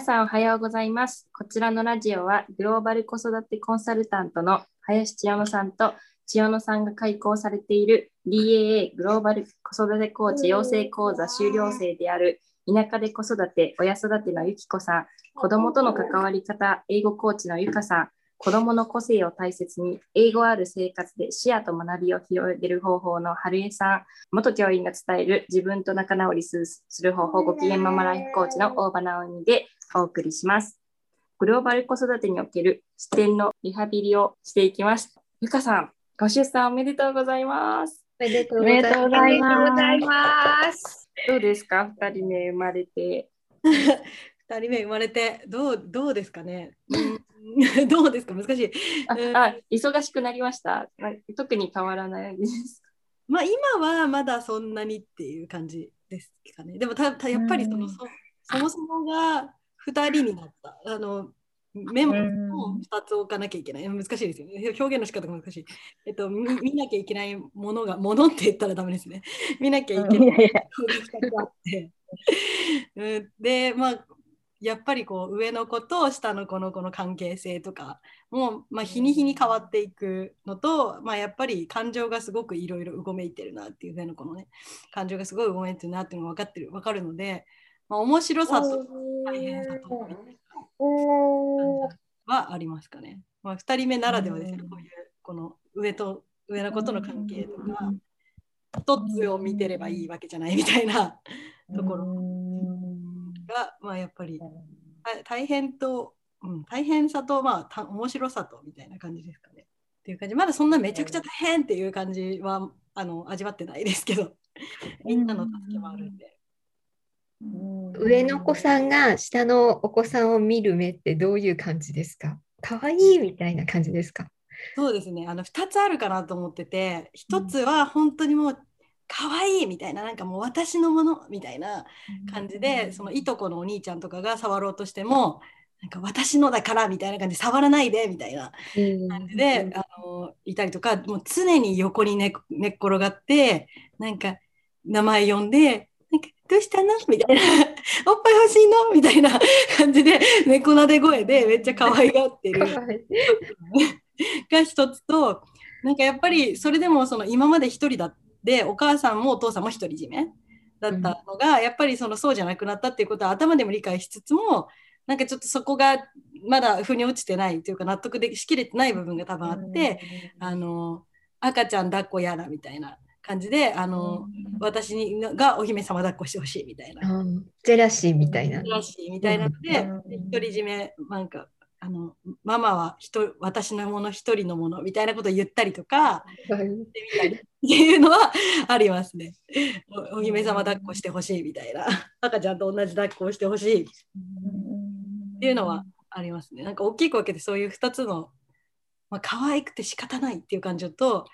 さんおはようございます。こちらのラジオはグローバル子育てコンサルタントの林千代野さんと千代野さんが開講されている DAA グローバル子育てコーチ養成講座修了生である田舎で子育て親育てのゆきこさん、子供との関わり方英語コーチのゆかさん、子どもの個性を大切に英語ある生活で視野と学びを広げる方法の春江さん元教員が伝える自分と仲直りする方法ご機嫌ママライフコーチの大場直美でお送りします。グローバル子育てにおける視点のリハビリをしていきます。ゆかさんご出産おめでとうございます。おめでとうございます。どうですか？二人目生まれて。二人目生まれて。どうどうですかね？どうですか？難しい。ああ忙しくなりました？特に変わらないですまあ今はまだそんなにっていう感じですかね。でもたたやっぱりそのそそもそもが2人になった。あのメモを2つ置かなきゃいけない。難しいですよね。表現の仕方が難しい、えっと、見見なきゃいけないものがものって言ったらダメですね。見なきゃいけないものが2つあって。でまあやっぱりこう上の子と下の子の子の関係性とかも、まあ、日に日に変わっていくのと、まあ、やっぱり感情がすごくいろいろうごめいてるなっていう上の子のね感情がすごいうごめいてるなっていうのが分かってる分かるので、まあ、面白さと大変さとはありますかね。まあ、2人目ならではですねこういうこの上と上の子との関係とか一つを見てればいいわけじゃないみたいなところ。が、まあ、やっぱり大変と、うん、大変さと、まあ、面白さとみたいな感じですかね。っていう感じまだそんなめちゃくちゃ大変っていう感じはあの味わってないですけどみんなの助けもあるんで。上の子さんが下のお子さんを見る目ってどういう感じですか？可愛いみたいな感じですか？そうですね。あの2つあるかなと思ってて1つは本当にもう可愛いみたいななんかもう私のものみたいな感じで、そのいとこのお兄ちゃんとかが触ろうとしてもなんか私のだからみたいな感じで触らないでみたいな感じで、あのいたりとかもう常に横に寝寝っ転がってなんか名前呼んでどうしたの？みたいな。おっぱい欲しいの？みたいな感じで猫なで声でめっちゃ可愛がってる。が一つとなんかやっぱりそれでもその今まで一人だったでお母さんもお父さんも独り占めだったのが、うん、やっぱりそのそうじゃなくなったっていうことは頭でも理解しつつもなんかちょっとそこがまだ腑に落ちてないというか納得でしきれてない部分が多分あって、うん、あの赤ちゃん抱っこ嫌だみたいな感じであの、うん、私にがお姫様抱っこしてほしいみたいな、ジェラシーみたいな。ジェラシーみたいなので独り占めなんかあのママは人私のもの一人のものみたいなことを言ったりとか、はい、っていうのはありますね。お。お姫様抱っこしてほしいみたいな。赤ちゃんと同じ抱っこをしてほしい。っていうのはありますね。なんか大きく分けてそういう2つの、まあ可愛くて仕方ないっていう感情と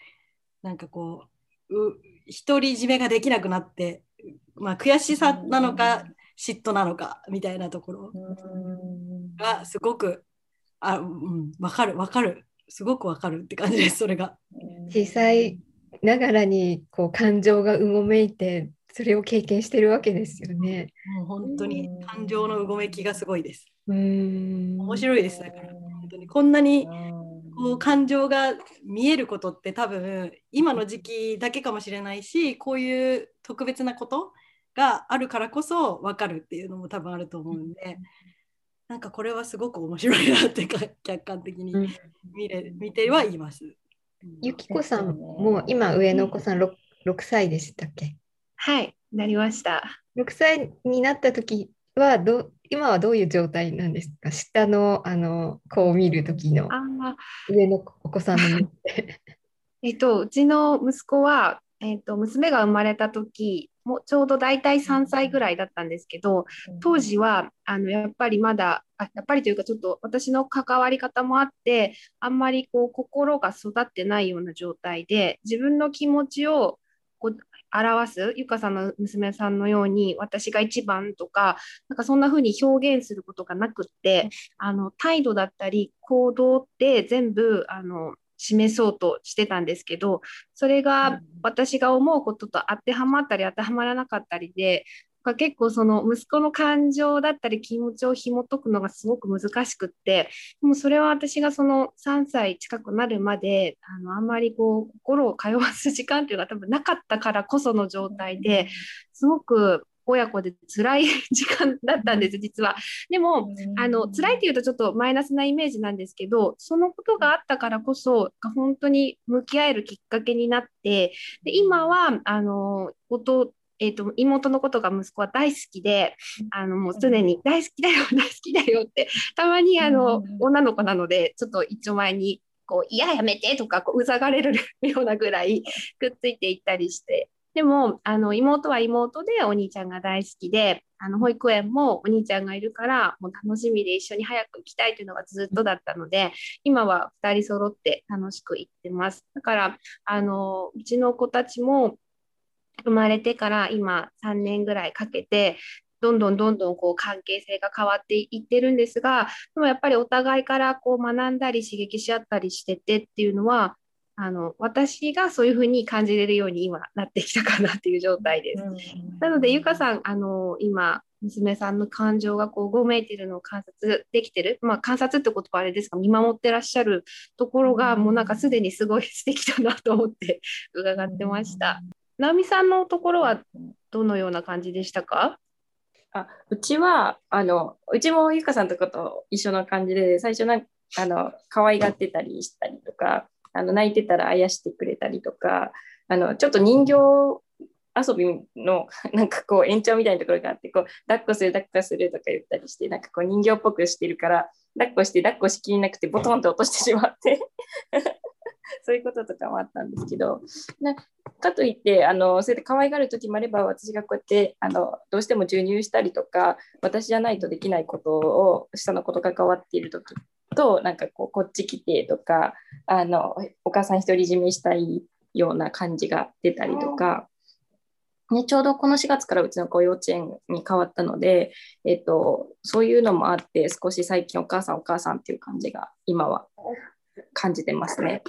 なんかこう独り占めができなくなって、まあ、悔しさなのか嫉妬なのかみたいなところがすごくあ、うん、わかるわかる。すごくわかるって感じです、それが。小さいながらにこう感情がうごめいて、それを経験してるわけですよね。もう本当に感情のうごめきがすごいです。うん面白いです、だから。本当にこんなにこう感情が見えることって多分今の時期だけかもしれないしこういう特別なことがあるからこそ分かるっていうのも多分あると思うんで、なんかこれはすごく面白いなって客観的に見れ、見てはいます。ゆきこさんも今上のお子さん 6, 6歳でしたっけ？はいなりました。6歳になった時はど今はどういう状態なんですか？下のあの子を見る時の上のお子さんの えっとうちの息子は、えっと、娘が生まれた時もうちょうど大体3歳ぐらいだったんですけど当時はあのやっぱりまだあやっぱりというかちょっと私の関わり方もあってあんまりこう心が育ってないような状態で自分の気持ちをこう表すゆかさんの娘さんのように私が一番とかなんかそんな風に表現することがなくってあの態度だったり行動って全部あの示そうとしてたんですけどそれが私が思うことと当てはまったり当てはまらなかったりでが結構その息子の感情だったり気持ちを紐解くのがすごく難しくってでもそれは私がその3歳近くなるまであのあんまりこう心を通わす時間っていうのが多分なかったからこその状態ですごく親子で辛い時間だったんです実は。でもあの辛いっていうとちょっとマイナスなイメージなんですけどそのことがあったからこそ本当に向き合えるきっかけになってで今はあの弟えーと、妹のことが息子は大好きであのもう常に大好きだよ 大好きだよってたまにあの、女の子なのでちょっと一丁前にこう「いややめて」とかこううざがれるようなぐらいくっついていったりして。でもあの妹は妹でお兄ちゃんが大好きであの保育園もお兄ちゃんがいるからもう楽しみで一緒に早く行きたいというのがずっとだったので今は2人揃って楽しく行ってます。だからあのうちの子たちも生まれてから今3年ぐらいかけてどんどんどんどんこう関係性が変わっていってるんですがでもやっぱりお互いからこう学んだり刺激し合ったりしててっていうのはあの私がそういうふうに感じれるように今なってきたかなっていう状態です。なのでゆかさんあの今娘さんの感情がこうごめいてるのを観察できてる、まあ、観察って言葉あれですか見守ってらっしゃるところがもうなんかすでにすごい素敵だなと思って伺ってました。直美さんのところはどのような感じでしたか？あうちはあのうちもゆかさんとこと一緒な感じで最初なんあの可愛がってたりしたりとかあの泣いてたらあやしてくれたりとかあのちょっと人形遊びの なんかこう延長みたいなところがあってこう抱っこする抱っこするとか言ったりしてなんかこう人形っぽくしてるから抱っこして抱っこしきれなくてボトンと落としてしまって そういうこととかもあったんですけどなかといってあのそれで可愛がる時もあれば私がこうやってあのどうしても授乳したりとか私じゃないとできないことを下の子と関わっている時となんかこうこっち来てとかあのお母さん独り占めしたいような感じが出たりとか、ね、ちょうどこの4月からうちの子幼稚園に変わったので、えっと、そういうのもあって少し最近お母さんお母さんっていう感じが今は感じてますね。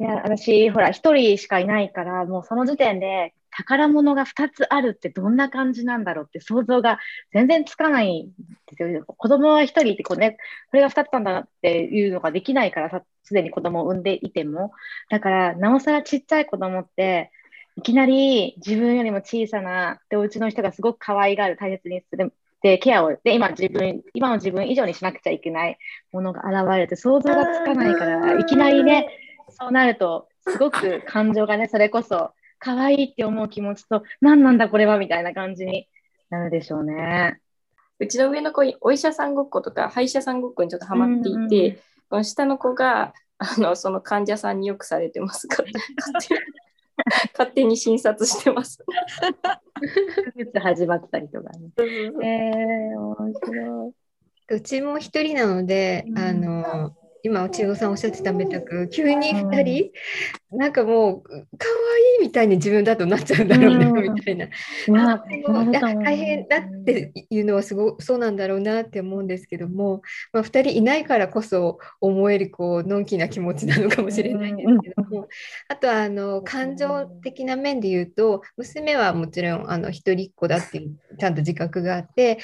いや私ほら1人しかいないからもうその時点で宝物が2つあるってどんな感じなんだろうって想像が全然つかないんですよ。子供は1人ってこうね、これが2つなんだっていうのができないから、すでに子供を産んでいても。だから、なおさらちっちゃい子供って、いきなり自分よりも小さな、で、お家の人がすごく可愛がる、大切にする、で、ケアを、で、今自分、今の自分以上にしなくちゃいけないものが現れて想像がつかないから、いきなりね、そうなると、すごく感情がね、それこそ可愛いって思う気持ちと、何なんだこれはみたいな感じになるでしょうね。うちの上の子、お医者さんごっことか歯医者さんごっこにちょっとハマっていて、うんうん、この下の子があのその患者さんによくされてますから、勝手に診察してます。始まったりとかね。えー、面白い。うちも一人なので、あの今千代さんおっしゃってたみたく急に2人、うん、なんかもう可愛いみたいに自分だとなっちゃうんだろうな、うん、みたいな、うん、大変だっていうのはすごそうなんだろうなって思うんですけども、まあ、2人いないからこそ思えるこうのんきな気持ちなのかもしれないんですけども、あとはあの感情的な面で言うと娘はもちろんあの一人っ子だっていうちゃんと自覚があって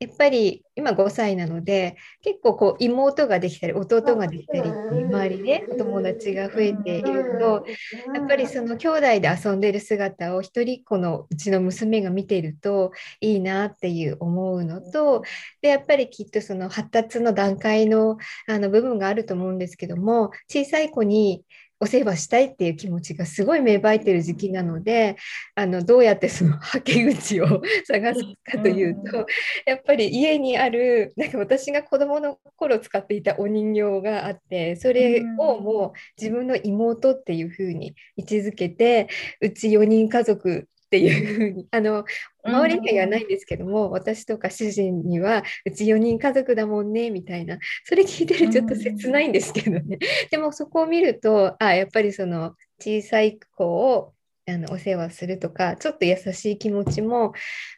やっぱり今5歳なので結構こう妹ができたり弟ができたり周りで友達が増えているとやっぱりその兄弟で遊んでる姿を一人っ子のうちの娘が見ているといいなっていう思うのとでやっぱりきっとその発達の段階のあの部分があると思うんですけども小さい子にお世話したいっていう気持ちがすごい芽生えてる時期なのであのどうやってそのはけ口を 探すかというとやっぱり家にあるなんか私が子どもの頃使っていたお人形があってそれをもう自分の妹っていう風に位置づけてうち4人家族っていうふうにあの周りにはないんですけども、うん、私とか主人にはうち4人家族だもんねみたいな。それ聞いてるちょっと切ないんですけどね、うん、でもそこを見るとあやっぱりその小さい子をあのお世話するとかちょっと優しい気持ちも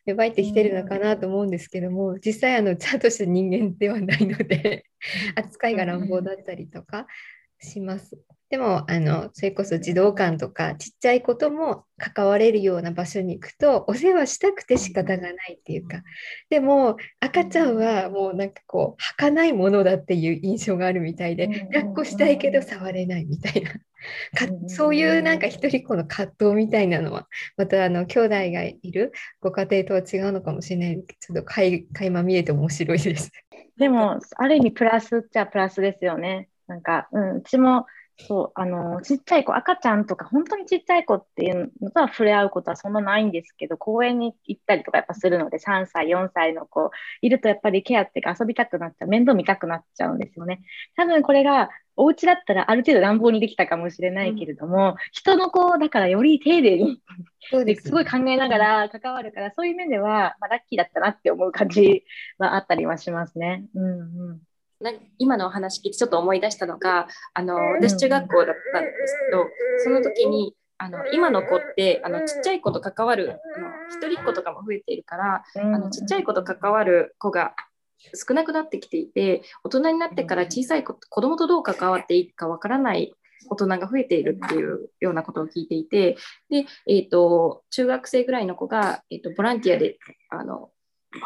芽生えてきてるのかなと思うんですけども実際あのちゃんとした人間ではないので扱いが乱暴だったりとかします。でもあのそれこそ児童館とかちっちゃいことも関われるような場所に行くとお世話したくて仕方がないっていうかでも赤ちゃんはもうなんかこう儚いものだっていう印象があるみたいで抱っこしたいけど触れないみたいなかそういうなんか一人っ子の葛藤みたいなのはまたあの兄弟がいるご家庭とは違うのかもしれないけどちょっと垣間見えて面白いです。でも、ある意味プラスっちゃプラスですよね。なんか、うん、うちも、そう、あの、ちっちゃい子、赤ちゃんとか、本当にちっちゃい子っていうのとは触れ合うことはそんなないんですけど、公園に行ったりとかやっぱするので、3歳、4歳の子いるとやっぱりケアっていうか遊びたくなっちゃう、面倒見たくなっちゃうんですよね。多分これが、お家だったらある程度乱暴にできたかもしれないけれども、人の子だからより丁寧にそうですごい考えながら関わるから、そういう面では、まあ、ラッキーだったなって思う感じはあったりはしますね。うんうん。な今のお話聞いてちょっと思い出したのがあの私中学校だったんですけどその時にあの今の子ってあのちっちゃい子と関わるあの一人っ子とかも増えているからあのちっちゃい子と関わる子が少なくなってきていて大人になってから小さい子子供とどう関わっていいかわからない大人が増えているっていうようなことを聞いていてで、えー、と中学生ぐらいの子が、えー、とボランティアであの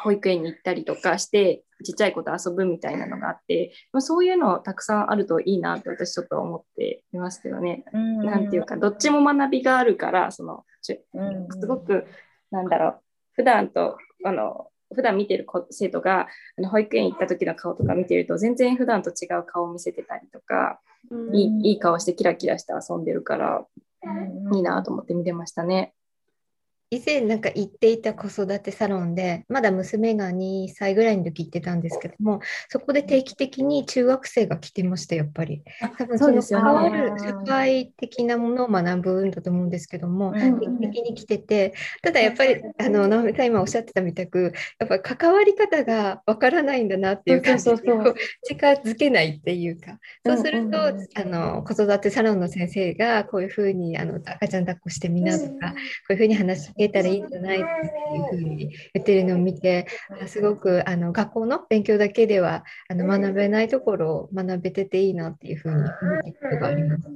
保育園に行ったりとかしてちっちゃい子と遊ぶみたいなのがあって、まあ、そういうのたくさんあるといいなって私ちょっと思っていますけどね。なんていうかどっちも学びがあるからそのちすごくなんだろう普段とあの普段見てる子生徒があの保育園行った時の顔とか見てると全然普段と違う顔を見せてたりとか、いいいい顔してキラキラして遊んでるから、いいなと思って見てましたね。以前なんか行っていた子育てサロンでまだ娘が2歳ぐらいの時行ってたんですけどもそこで定期的に中学生が来てましたやっぱり。多分その変わる社会的なものを学ぶんだと思うんですけども定期的に来ててただやっぱりあの直美さん今おっしゃってたみたくやっぱり関わり方がわからないんだなっていう感じで近づけないっていうか。そうするとあの子育てサロンの先生がこういうふうにあの赤ちゃん抱っこしてみなとかこういうふうに話しえたらいいんじゃないっていうふうに言ってるのを見てすごくあの学校の勉強だけではあの学べないところを学べてていいなっていうふうに思ったことがあります。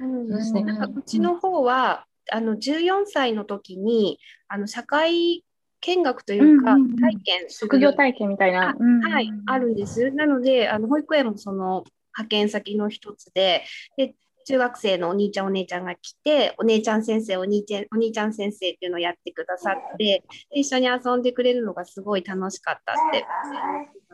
うん。ですね、うちの方はあの14歳の時にあの社会見学というか、体験職業体験みたいな、はい、あるんです。なのであの保育園もその派遣先の一つでで中学生のお兄ちゃんお姉ちゃんが来てお姉ちゃん先生お兄ちゃんお兄ちゃん先生っていうのをやってくださって一緒に遊んでくれるのがすごい楽しかったって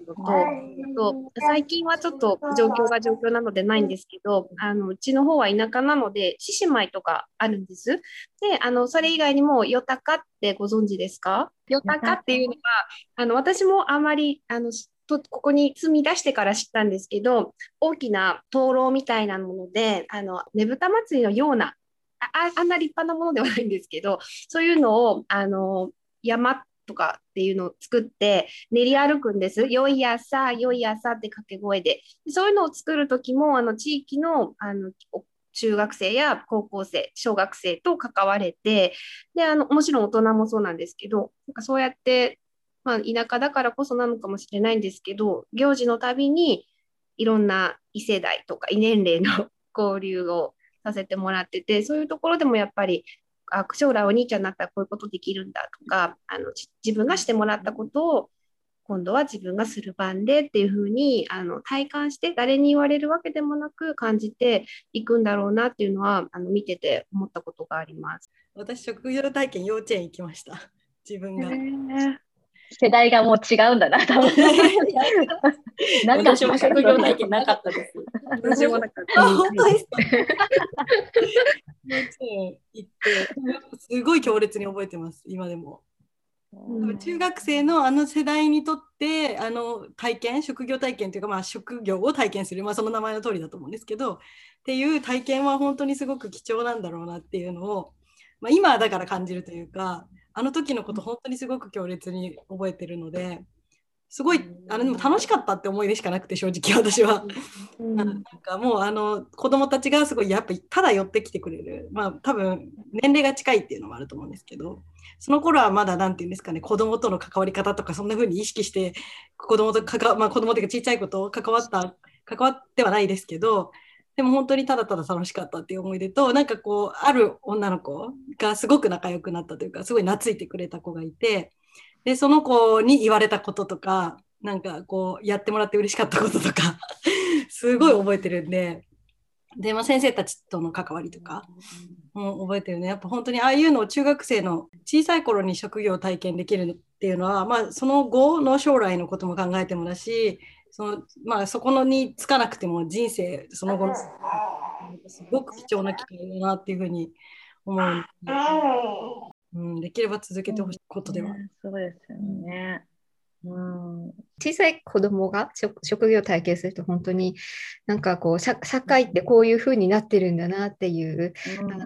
のと最近はちょっと状況が状況なのでないんですけどあのうちの方は田舎なので獅子舞とかあるんです。であのそれ以外にもよたかってご存知ですか？よたかっていうのはあの私もあまりあのとここに住み出してから知ったんですけど大きな灯籠みたいなものであのねぶた祭りのようなああんな立派なものではないんですけどそういうのをあの山とかっていうのを作って練り歩くんです。よい朝、よい朝って掛け声で。そういうのを作る時もあの地域のあの中学生や高校生、小学生と関われて、であのもちろん大人もそうなんですけど、なんかそうやってまあ、田舎だからこそなのかもしれないんですけど行事のたびにいろんな異世代とか異年齢の 交流をさせてもらっててそういうところでもやっぱりあ将来お兄ちゃんになったらこういうことできるんだとかあの自分がしてもらったことを今度は自分がする番でっていうふうにあの体感して誰に言われるわけでもなく感じていくんだろうなっていうのはあの見てて思ったことがあります。私職業体験幼稚園行きました自分が。世代がもう違うんだな、多分。私も職業体験なかったです。私もなかった。本当ですか？幼稚園行って、すごい強烈に覚えてます、今でも。中学生のあの世代にとってあの体験職業体験というか、まあ、職業を体験する、まあ、その名前の通りだと思うんですけどっていう体験は本当にすごく貴重なんだろうなっていうのを、まあ、今だから感じるというかあの時のこと本当にすごく強烈に覚えてるのですごいあのでも楽しかったって思い出しかなくて正直私は。なんかもうあの子供たちがすごいやっぱただ寄ってきてくれる。まあ多分年齢が近いっていうのもあると思うんですけどその頃はまだ何て言うんですかね子供との関わり方とかそんな風に意識して子供と関わ、まあ、子供というか小さい子と関わった関わってはないですけどでも本当にただただ楽しかったっていう思い出となんかこうある女の子がすごく仲良くなったというかすごい懐いてくれた子がいてでその子に言われたこととかなんかこうやってもらって嬉しかったこととかすごい覚えてるんで。で、まあ、先生たちとの関わりとかも覚えてるね。やっぱ本当にああいうのを中学生の小さい頃に職業を体験できるっていうのは、まあ、その後の将来のことも考えてもだし、そのまあ、そこのにつかなくても人生その後のすごく貴重な機会だなっていうふうに思ううん、できれば続けてほしいことでは、そうですよね。うん、小さい子供が職業を体験すると本当になんかこう社会ってこういう風になってるんだなっていう、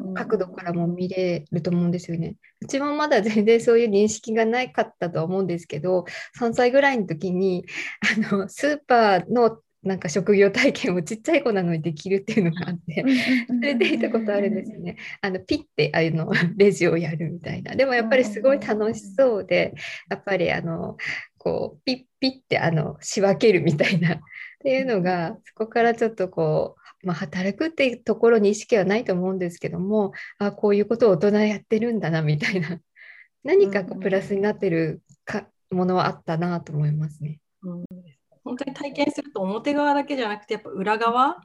うん、角度からも見れると思うんですよね。うちもまだ全然そういう認識がないかったと思うんですけど3歳ぐらいの時にあのスーパーのなんか職業体験をちっちゃい子なのにできるっていうのがあってそれで行ったことあるんですよね。あのピッてあのレジをやるみたいなでもやっぱりすごい楽しそうでやっぱりあのこうピッピッてあの仕分けるみたいな。っていうのがそこからちょっとこう、まあ、働くっていうところに意識はないと思うんですけどもあこういうことを大人やってるんだなみたいな。何かこうプラスになってるかものはあったなと思いますね。うん、本当に体験すると表側だけじゃなくてやっぱ裏側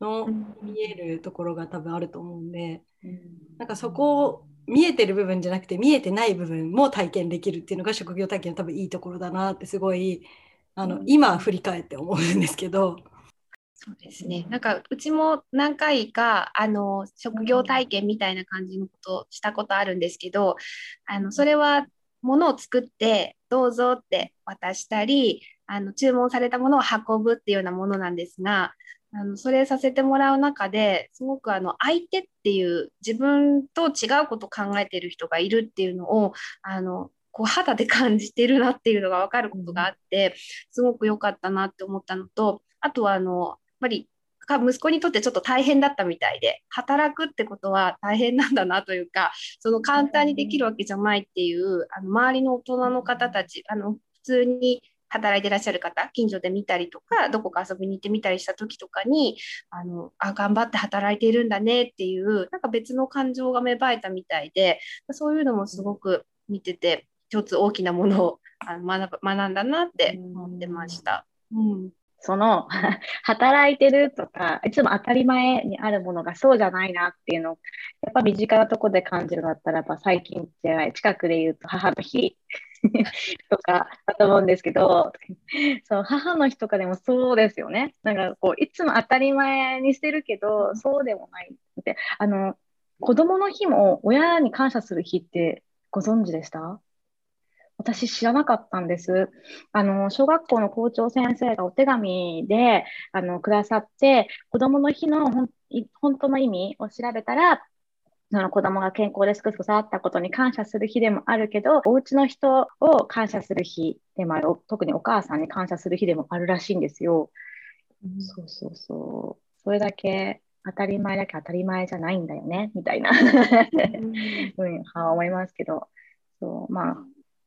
の見えるところが多分あると思うんで、うん、なんかそこを見えてる部分じゃなくて見えてない部分も体験できるっていうのが職業体験の多分いいところだなってすごいあの、うん、今振り返って思うんですけど。そうですね。なんかうちも何回かあの職業体験みたいな感じのことをしたことあるんですけど、あのそれはものを作ってどうぞって渡したり、あの注文されたものを運ぶっていうようなものなんですが、あのそれさせてもらう中ですごくあの相手っていう自分と違うことを考えてる人がいるっていうのをあのこう肌で感じてるなっていうのが分かることがあってすごく良かったなって思ったのとあとはあのやっぱり息子にとってちょっと大変だったみたいで働くってことは大変なんだなというかその簡単にできるわけじゃないっていうあの周りの大人の方たちあの普通に働いてらっしゃる方、近所で見たりとか、どこか遊びに行ってみたりした時とかに、あの、あ、頑張って働いているんだねっていう、なんか別の感情が芽生えたみたいで、そういうのもすごく見てて、一つ大きなものをあの学学んだなって思ってました。うんその 働いてるとかいつも当たり前にあるものがそうじゃないなっていうのをやっぱ身近なとこで感じるんだったらやっぱ最近じゃない近くで言うと母の日 とかだと思うんですけど、そう母の日とかでもそうですよね。なんかこういつも当たり前にしてるけど、そうでもないって。あの子供の日も親に感謝する日ってご存知でした？私知らなかったんです。あの、小学校の校長先生がお手紙で、あの、くださって、子供の日の本当の意味を調べたら、その子供が健康ですく育ったことに感謝する日でもあるけど、お家の人を感謝する日でもある、特にお母さんに感謝する日でもあるらしいんですよ。うん、そうそうそう。それだけ当たり前だけ当たり前じゃないんだよね、みたいなうん、思いますけど、そうまあ、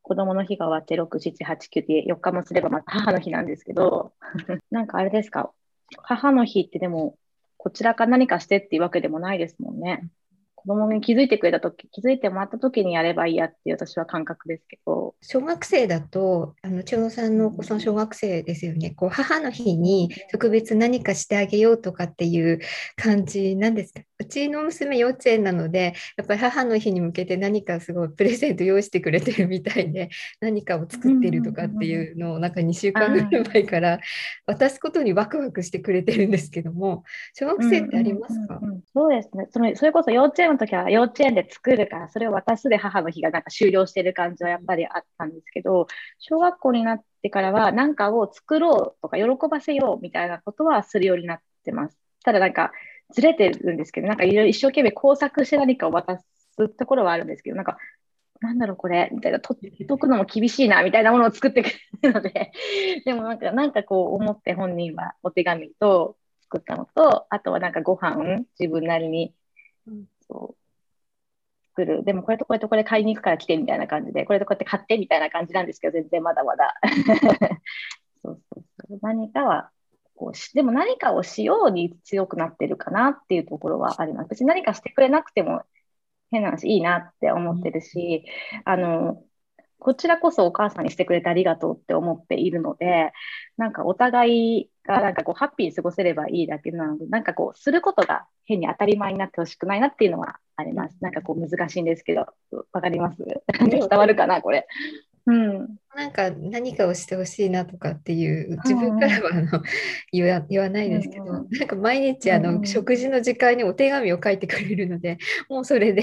子供の日が終わって6、7、8、9で4日もすればまた母の日なんですけど、なんかあれですか、母の日ってでも、こちらか何かしてっていうわけでもないですもんね。子供に気づいてくれた時気づいてもらった時にやればいいやっていう私は感覚ですけど。小学生だとあの千代さんのお子さん小学生ですよね。こう母の日に特別何かしてあげようとかっていう感じなんですか？うちの娘幼稚園なのでやっぱり母の日に向けて何かすごい プレゼント用意してくれてるみたいで何かを作ってるとかっていうのをなんか2週間ぐらい前から渡すことにワクワクしてくれてるんですけども小学生ってありますか、そうですね。そのそれこそ幼稚園の時は幼稚園で作るからそれを渡すで母の日がなんか終了してる感じはやっぱりあったんですけど小学校になってからは何かを作ろうとか喜ばせようみたいなことはするようになってます。ただなんかずれてるんですけど、なんかいろいろ一生懸命工作して何かを渡すところはあるんですけど、なんか、なんだろうこれみたいな、とっとくのも厳しいなみたいなものを作ってくれるので、でもなんか、なんかこう思って本人はお手紙と作ったのと、あとはなんかご飯自分なりに、そう作る。でもこれとこれとこれ買いに行くから来てみたいな感じで、これとこうやって買ってみたいな感じなんですけど、全然まだまだ。そうそうそう。何かはこうしでも何かをしように強くなってるかなっていうところはあります。別に何かしてくれなくても変な話いいなって思ってるし、あの、こちらこそお母さんにしてくれてありがとうって思っているので、なんかお互いがなんかこうハッピーに過ごせればいいだけなので、なんかこうすることが変に当たり前になってほしくないなっていうのはあります。なんかこう難しいんですけど、わかります？伝わるかな、これ。うん。なんか何かをしてほしいなとかっていう自分からはあの 言わ言わないですけど、うんうんなんか毎日あの、うんうん。食事の時間にお手紙を書いてくれるので もうそれで、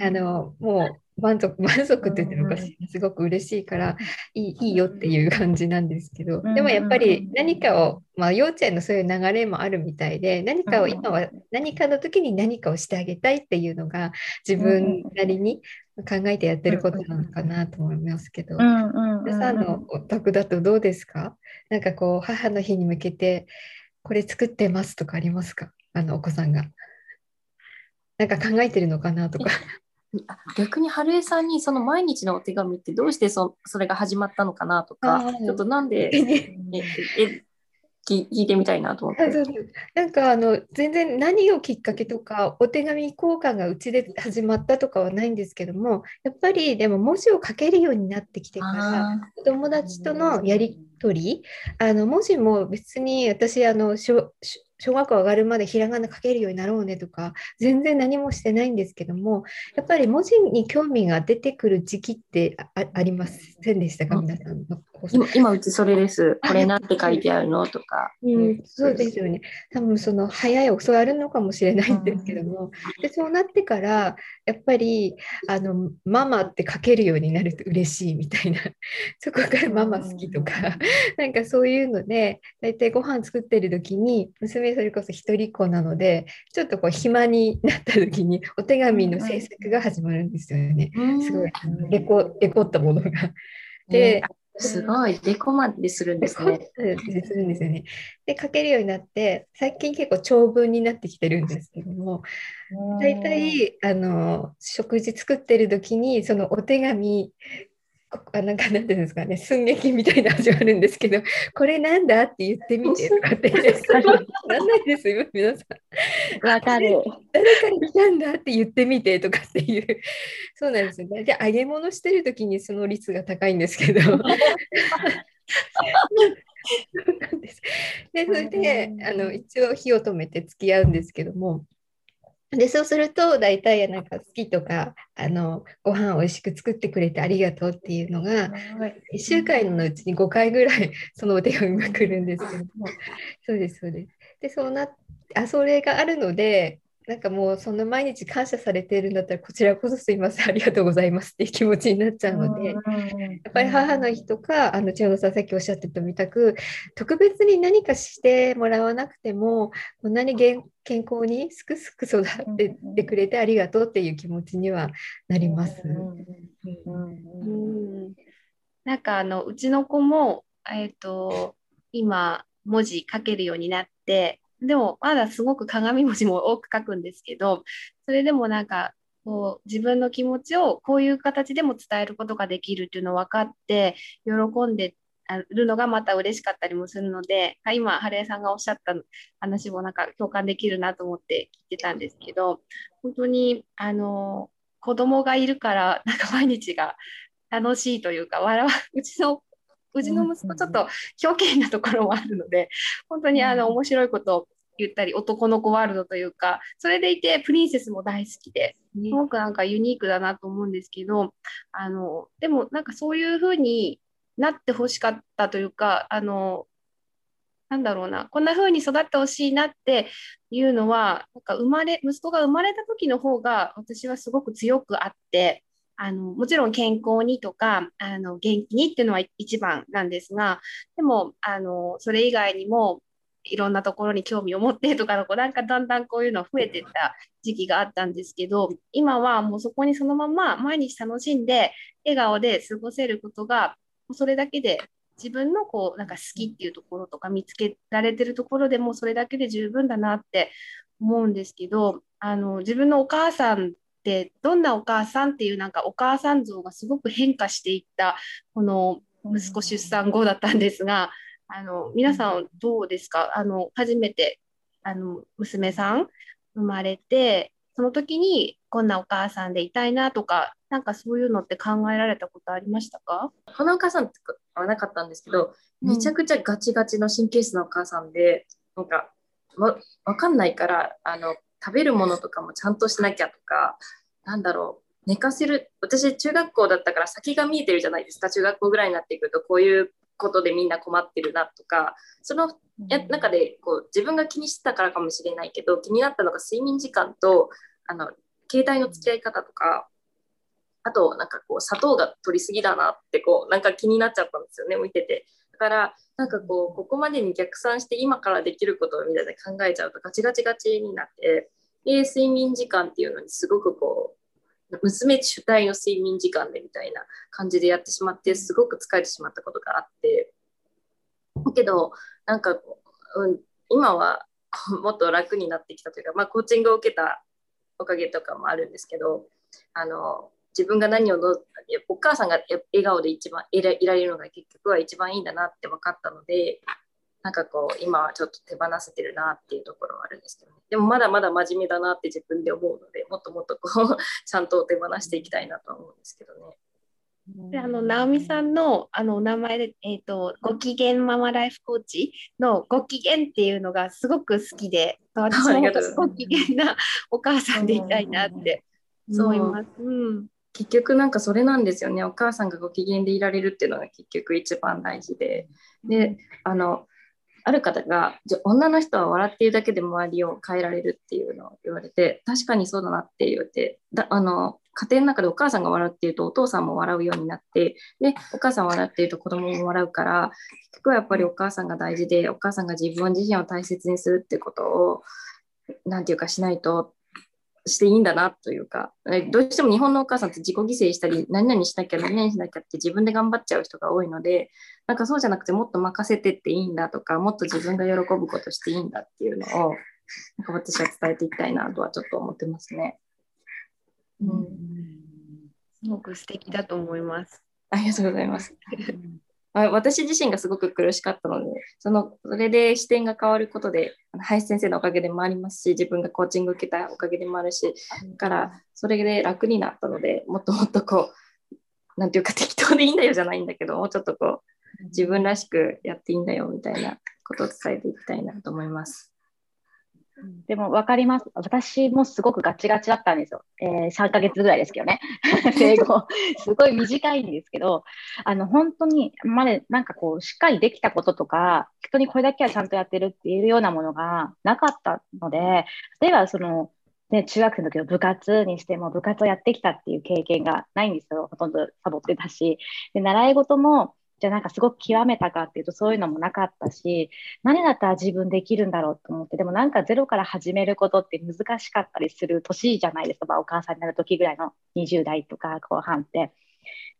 あのもう満足満足って言ってるのかしらすごく嬉しいからいいいいよっていう感じなんですけどうんでもやっぱり何かを、まあ、幼稚園のそういう流れもあるみたいで何かをうん。今は何かの時に何かをしてあげたいっていうのが自分なりに考えてやってることなのかなと思いますけど。皆さんのお宅だとどうですか？なんかこう母の日に向けてこれ作ってますとかありますか？あのお子さんが。なんか考えてるのかなとか。あ逆に春江さんにその毎日のお手紙ってどうしてそそれが始まったのかなとかちょっとなんでええ聞聞いてみたいなと思って。なんかあの全然何をきっかけとかお手紙交換がうちで始まったとかはないんですけどもやっぱりでも文字を書けるようになってきてから友達とのやり取りあの文字も別に私あの小学校上がるまでひらがな書けるようになろうねとか全然何もしてないんですけどもやっぱり文字に興味が出てくる時期ってありませんでしたか？うん。皆さんの子今今うちそれです。これなんて書いてあるの？とか。うん、そうですよね。多分その早い遅いあるのかもしれないんですけども、でそうなってからやっぱりあのママって書けるようになると嬉しいみたいな。そこからママ好きとか。なんかそういうので大体ご飯作ってる時に娘それこそ一人っ子なのでちょっとこう暇になった時にお手紙の制作が始まるんですよね。すごいレコレコったものが。で、すごい、デコまでするんですね。するんですよね。で、書けるようになって、最近結構長文になってきてるんですけども、大体、あの、食事作ってる時に、そのお手紙、こ あなんかなんていうんですかね、寸劇みたいな始まるんですけど、これなんだって言ってみてとかって、なんないですよ、皆さん。わかる。誰かに来たんだって言ってみてとかっていう、そうなんですよね。で、揚げ物してる時にその率が高いんですけど。で、それで、あの、一応火を止めて付き合うんですけども、で、そうすると、大体なんか好きとか、あの、ご飯を美味しく作ってくれてありがとうっていうのが、1週間のうちに5回ぐらい そのお手紙が来るんですけど。も、そうです、そうです。で、そうなあ、それがあるので、なんかもうそんな毎日感謝されているんだったら、こちらこそすいません、ありがとうございますっていう気持ちになっちゃうので、やっぱり母の日とか、あの千代野さんさっきおっしゃってたみたく、特別に何かしてもらわなくても、こんなに健健康にすくすく育ってってくれてありがとうっていう気持ちにはなります。うん。なんかあのうちの子も、えっと今文字書けるようになってでもまだすごく鏡文字も多く書くんですけどそれでもなんかこう自分の気持ちをこういう形でも伝えることができるっていうのを分かって喜んでるのがまた嬉しかったりもするので今春江さんがおっしゃった話もなんか共感できるなと思って聞いてたんですけど本当にあの子供がいるからなんか毎日が楽しいというか笑わうちのうちの息子ちょっとひょうきんなところもあるので本当にあの面白いことを言ったり男の子ワールドというかそれでいてプリンセスも大好きですごくなんかユニークだなと思うんですけどあのでもなんかそういうふうになってほしかったというかあのなんだろうなこんな風に育ってほしいなっていうのはなんか生まれ息子が生まれた時の方が私はすごく強くあってあのもちろん健康にとかあの元気にっていうのは一番なんですがでもあのそれ以外にもいろんなところに興味を持ってとかのこうなんかだんだんこういうの増えてった時期があったんですけど今はもうそこにそのまま毎日楽しんで笑顔で過ごせることがそれだけで自分のこうなんか好きっていうところとか見つけられてるところでもうそれだけで十分だなって思うんですけどあの自分のお母さんってどんなお母さんっていうなんかお母さん像がすごく変化していったこの息子出産後だったんですがあの皆さんどうですか？あの初めてあの娘さん生まれてその時にこんなお母さんでいたいなとかなんかそういうのって考えられたことありましたか？このお母さんはなかったんですけど、めちゃくちゃガチガチの神経質なお母さんで、なんかわわかんないからあの食べるものとかもちゃんとしなきゃとかなんだろう。寝かせる。私中学校だったから先が見えてるじゃないですか。中学校ぐらいになってくるとこういうことでみんな困ってるなとか。そのや中でこう自分が気にしてたからかもしれないけど気になったのが睡眠時間とあの携帯の付き合い方とか。あとなんかこう砂糖が取りすぎだなってこうなんか気になっちゃったんですよね見てて。だからなんかこうここまでに逆算して今からできることみたいな考えちゃうとガチガチガチになってで睡眠時間っていうのにすごくこう娘主体の睡眠時間でみたいな感じでやってしまってすごく疲れてしまったことがあってだけどなんか、うん、今は もっと楽になってきたというか、まあ、コーチングを受けたおかげとかもあるんですけどあの自分が何をのお母さんが笑顔で一番いられるのが結局は一番いいんだなって分かったのでなんかこう今はちょっと手放せてるなっていうところはあるんですけど、ね、でもまだまだ真面目だなって自分で思うのでもっともっとこうちゃんと手放していきたいなと思うんですけどね。であの直美さんのあのお名前で、えーと、ご機嫌ママライフコーチのご機嫌っていうのがすごく好きで私もご機嫌なお母さんでいたいなって思います。うん結局なんかそれなんですよね。お母さんがご機嫌でいられるっていうのが結局一番大事で。であのある方が女の人は笑っているだけで周りを変えられるっていうのを言われて確かにそうだなって言ってだあの家庭の中でお母さんが笑っているとお父さんも笑うようになってでお母さん笑っていると子供も笑うから結局はやっぱりお母さんが大事でお母さんが自分自身を大切にするってことを何て言うかしないとしていいんだなというか、どうしても日本のお母さんって自己犠牲したり、何々しなきゃ、何々しなきゃって自分で頑張っちゃう人が多いので、なんかそうじゃなくてもっと任せてっていいんだとか、もっと自分が喜ぶことしていいんだっていうのを、なんか私は伝えていきたいなとはちょっと思ってますね。うん、すごく素敵だと思います。ありがとうございます。私自身がすごく苦しかったので、そのそれで視点が変わることで、林先生のおかげでもありますし、自分がコーチング受けたおかげでもあるし、だからそれで楽になったので、もっともっとこう、なんていうか適当でいいんだよじゃないんだけど、もうちょっとこう、自分らしくやっていいんだよみたいなことを伝えていきたいなと思います。でも分かります。私もすごくガチガチだったんですよ。えー、3ヶ月ぐらいですけどね。生後、すごい短いんですけど、あの、本当に、まで、なんかこう、しっかりできたこととか、人にこれだけはちゃんとやってるっていうようなものがなかったので、例えばその、ね、中学生の時の部活にしても部活をやってきたっていう経験がないんですよ。ほとんどサボってたし。で、習い事も、じゃあなんかすごく極めたかっていうとそういうのもなかったし何だったら自分できるんだろうと思ってでもなんかゼロから始めることって難しかったりする年じゃないですか、まあ、お母さんになる時ぐらいの20代とか後半って。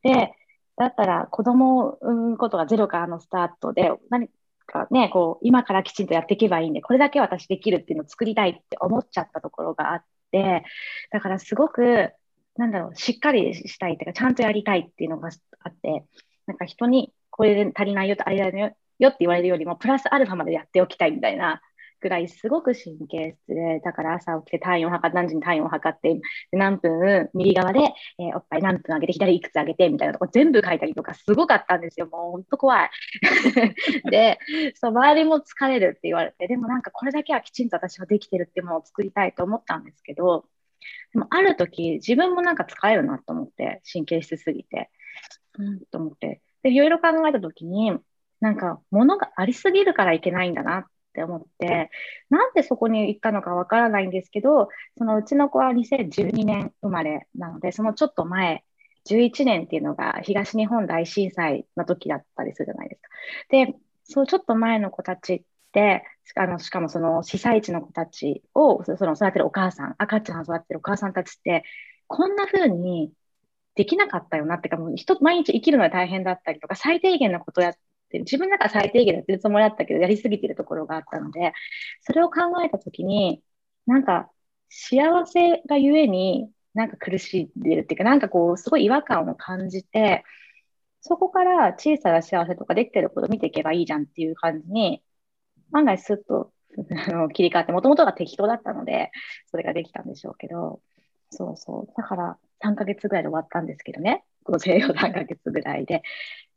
でだったら子供を産むことがゼロからのスタートで何かねこう今からきちんとやっていけばいいんでこれだけ私できるっていうのを作りたいって思っちゃったところがあってだからすごくなんだろうしっかりしたいっていうかちゃんとやりたいっていうのがあってなんか人にこれで足りないよとあれだよよって言われるよりもプラスアルファまでやっておきたいみたいなぐらいすごく神経質で、だから朝起きて体温を測って、何時に体温を測って、何分、右側で、えー、おっぱい何分上げて、左いくつ上げてみたいなとこ全部書いたりとかすごかったんですよ。もう本当怖い。で、そう、周りも疲れるって言われて、でもなんかこれだけはきちんと私はできてるってものを作りたいと思ったんですけど、でもある時、自分もなんか使えるなと思って、神経質すぎて、と思って、で、いろいろ考えたときに、なんか、物がありすぎるからいけないんだなって思って、なんでそこに行ったのかわからないんですけど、そのうちの子は2012年生まれなので、そのちょっと前、11年っていうのが東日本大震災の時だったりするじゃないですか。で、そうちょっと前の子たちって、あのしかもその被災地の子たちをその育てるお母さん、赤ちゃんを育てるお母さんたちって、こんな風にできなかったよなってか、もう人、毎日生きるのが大変だったりとか、最低限のことやって、自分だから最低限やってるつもりだったけど、やりすぎてるところがあったので、それを考えたときに、なんか、幸せがゆえに、なんか苦しんでるっていうか、なんかこう、すごい違和感を感じて、そこから小さな幸せとかできてることを見ていけばいいじゃんっていう感じに、案外スッとあの切り替わって、もともとが適当だったので、それができたんでしょうけど、そうそう。だから3ヶ月ぐらいで終わったんですけどね。この西洋3ヶ月ぐらいで。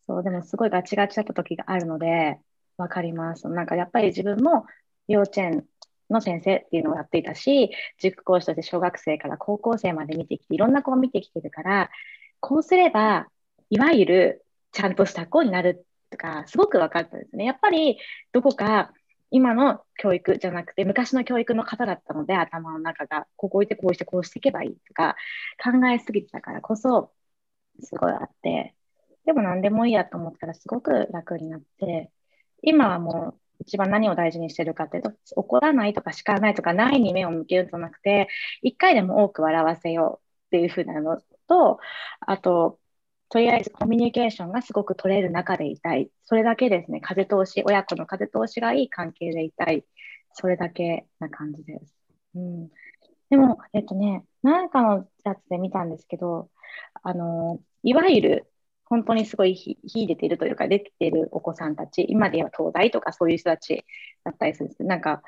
そう、でもすごいガチガチだった時があるので、わかります。なんかやっぱり自分も幼稚園の先生っていうのをやっていたし、塾講師として小学生から高校生まで見てきて、いろんな子を見てきてるから、こうすれば、いわゆるちゃんとした子になるとか、すごく分かったですね。やっぱりどこか今の教育じゃなくて、昔の教育の方だったので、頭の中が、ここ置いてこうしてこうしていけばいいとか、考えすぎてたからこそ、すごいあって、でも何でもいいやと思ったらすごく楽になって、今はもう一番何を大事にしてるかっていうと、怒らないとか叱らないとかないに目を向けるんじゃなくて、一回でも多く笑わせようっていうふうなのと、あと、とりあえずコミュニケーションがすごく取れる中でいたい。それだけですね。風通し、親子の風通しがいい関係でいたい。それだけな感じです。うん、でも、えっとね、何かのやつで見たんですけど、あの、いわゆる本当にすごい秀でているというか、できているお子さんたち、今では東大とかそういう人たちだったりするんですなんか、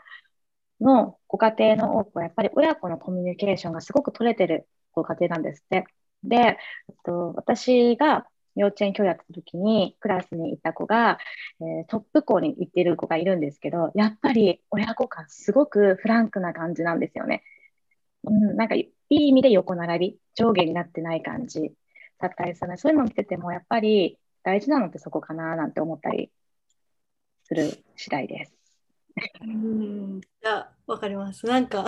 のご家庭の多くはやっぱり親子のコミュニケーションがすごく取れてるご家庭なんですって。で、と私が幼稚園教育やった時にクラスにいた子が、えー、トップ校に行ってる子がいるんですけど、やっぱり親子間すごくフランクな感じなんですよね。うん、なんかいい意味で横並び、上下になってない感じだったりするそういうのを見ててもやっぱり大事なのってそこかななんて思ったりする次第です。うんいやわかります。なんか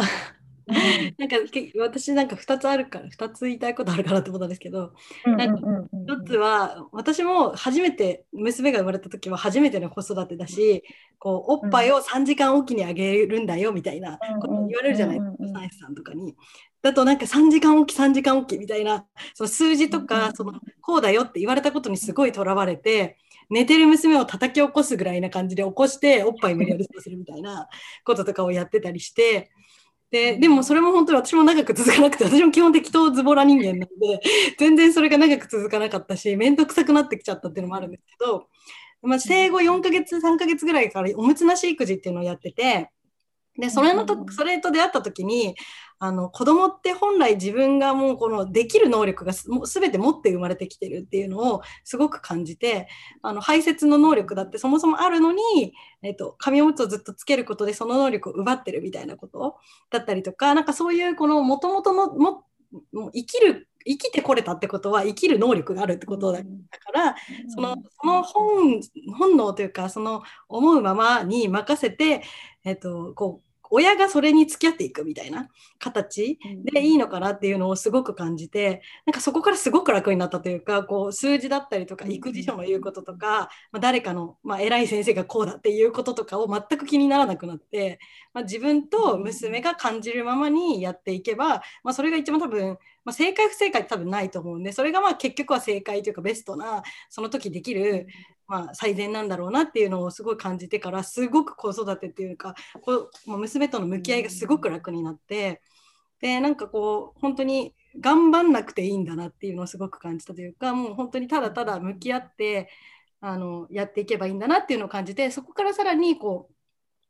なんか私なんか2つあるから2つ言いたいことあるかなと思ったんですけど、なんか1つは私も初めて娘が生まれた時は初めての子育てだしこうおっぱいを3時間おきにあげるんだよみたいなこと言われるじゃないですか、サイさんとかに。だとなんか3時間おき3時間おきみたいなその数字とかそのこうだよって言われたことにすごいとらわれて寝てる娘を叩き起こすぐらいな感じで起こしておっぱい無理やりするみたいなこととかをやってたりしてででもそれも本当に私も長く続かなくて私も基本的当ズボラ人間なんで 全然それが長く続かなかったし面倒くさくなってきちゃったっていうのもあるんですけど、まあ、生後4ヶ月3ヶ月ぐらいからおむつなし育児っていうのをやっててでそれのとそれと出会った時にあの子供って本来自分がもうこのできる能力がす全て持って生まれてきてるっていうのをすごく感じてあの排泄の能力だってそもそもあるのに、えっと、紙おむつをずっとつけることでその能力を奪ってるみたいなことだったりとかなんかそういうこのもともとのも生きる生きてこれたってことは生きる能力があるってことだから、そのその本本能というかその思うままに任せて、えっと、こう親がそれに付き合っていくみたいな形でいいのかなっていうのをすごく感じてなんかそこからすごく楽になったというかこう数字だったりとか育児書の言うこととか、まあ、誰かの、まあ、偉い先生がこうだっていうこととかを全く気にならなくなって、まあ、自分と娘が感じるままにやっていけば、まあ、それが一番多分、まあ、正解不正解って多分ないと思うんでそれがまあ結局は正解というかベストなその時できるまあ、最善なんだろうなっていうのをすごい感じてからすごく子育てっていうかこう娘との向き合いがすごく楽になってでなんかこう本当に頑張んなくていいんだなっていうのをすごく感じたというかもう本当にただただ向き合ってあのやっていけばいいんだなっていうのを感じてそこからさらにこう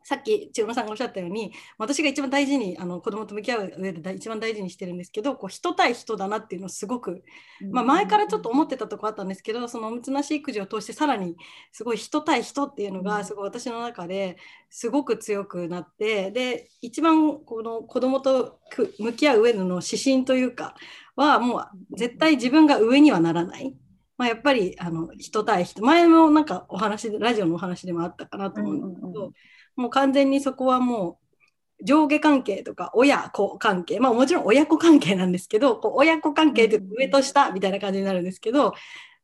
さっき千代野さんがおっしゃったように私が一番大事にあの子供と向き合う上で一番大事にしてるんですけどこう人対人だなっていうのをすごく、まあ、前からちょっと思ってたとこあったんですけどそのおむつなし育児を通してさらにすごい人対人っていうのがすごい私の中ですごく強くなってで一番この子供と向き合う上での指針というかはもう絶対自分が上にはならない。まあ、やっぱりあの人対人前のなんかお話でラジオのお話でもあったかなと思うんですけど、もう完全にそこはもう上下関係とか親子関係。まあもちろん親子関係なんですけどこう親子関係って上と下みたいな感じになるんですけど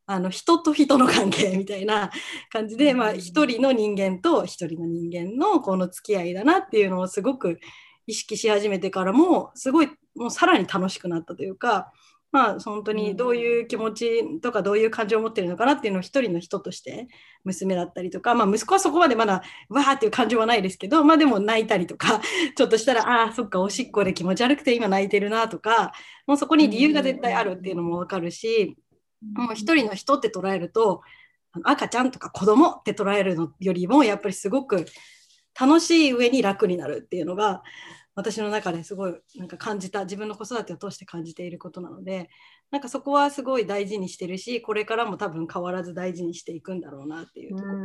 あの人と人の関係 みたいな感じで、まあ、一人の人間と一人の人間のこの付き合いだなっていうのをすごく意識し始めてからもすごいもうさらに楽しくなったというかまあ本当にどういう気持ちとかどういう感情を持ってるのかなっていうのを一人の人として娘だったりとか、まあ、息子はそこまでまだわーっていう感情はないですけど、まあ、でも泣いたりとか ちょっとしたらああそっかおしっこで気持ち悪くて今泣いてるなとかもうそこに理由が絶対あるっていうのも分かるしもう一人の人って捉えると赤ちゃんとか子供って捉えるのよりもやっぱりすごく楽しい上に楽になるっていうのが私の中ですごいなんか感じた自分の子育てを通して感じていることなのでなんかそこはすごい大事にしてるしこれからも多分変わらず大事にしていくんだろうなっていうところ。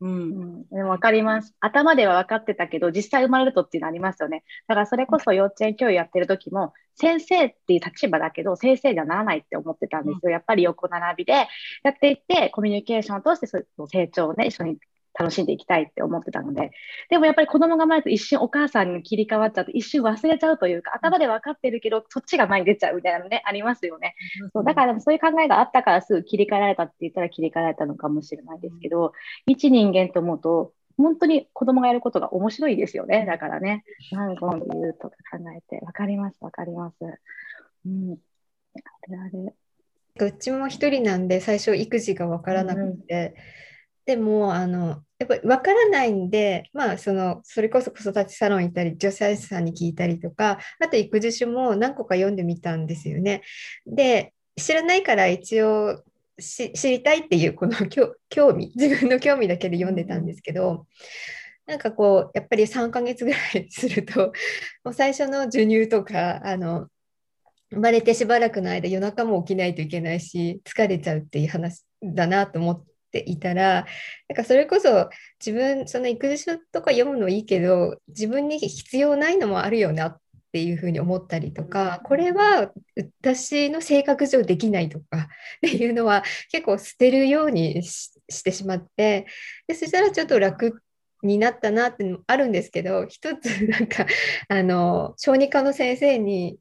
うんうん、分かります。頭では分かってたけど、実際生まれるとっていうのありますよね。だからそれこそ幼稚園教諭やってる時も、先生っていう立場だけど、先生にはならないって思ってたんですよ。やっぱり横並びでやっていって、コミュニケーションを通してその成長をね、一緒に楽しんでいきたいって思ってたので、でもやっぱり子供が生まれると一瞬お母さんに切り替わっちゃうと一瞬忘れちゃうというか、頭で分かってるけど、そっちが前に出ちゃうみたいなのね、ありますよね。そうだからそういう考えがあったからすぐ切り替えられたって言ったら切り替えられたのかもしれないですけど、一人間と思うと、本当に子供がやることが面白いですよね。だからね、何本で言うとか考えて、分かります、分かります。うん。あれあれ。うちも一人なんで最初育児が分からなくて、うんでもあのやっぱり分からないんで、まあ、そのそれこそ子育てサロン行ったり女性さんに聞いたりとかあと育児書も何個か読んでみたんですよね。で知らないから一応知りたいっていうこの 興味自分の興味だけで読んでたんですけどなんかこうやっぱり3ヶ月ぐらいすると もう最初の授乳とかあの生まれてしばらくの間夜中も起きないといけないし疲れちゃうっていう話だなと思って。ていたらなんかそれこそ自分その育児書とか読むのいいけど自分に必要ないのもあるよなっていうふうに思ったりとかこれは私の性格上できないとか っていうのは結構捨てるようにしてしまってでそしたらちょっと楽になったなってのもあるんですけど一つなんかあの小児科の先生に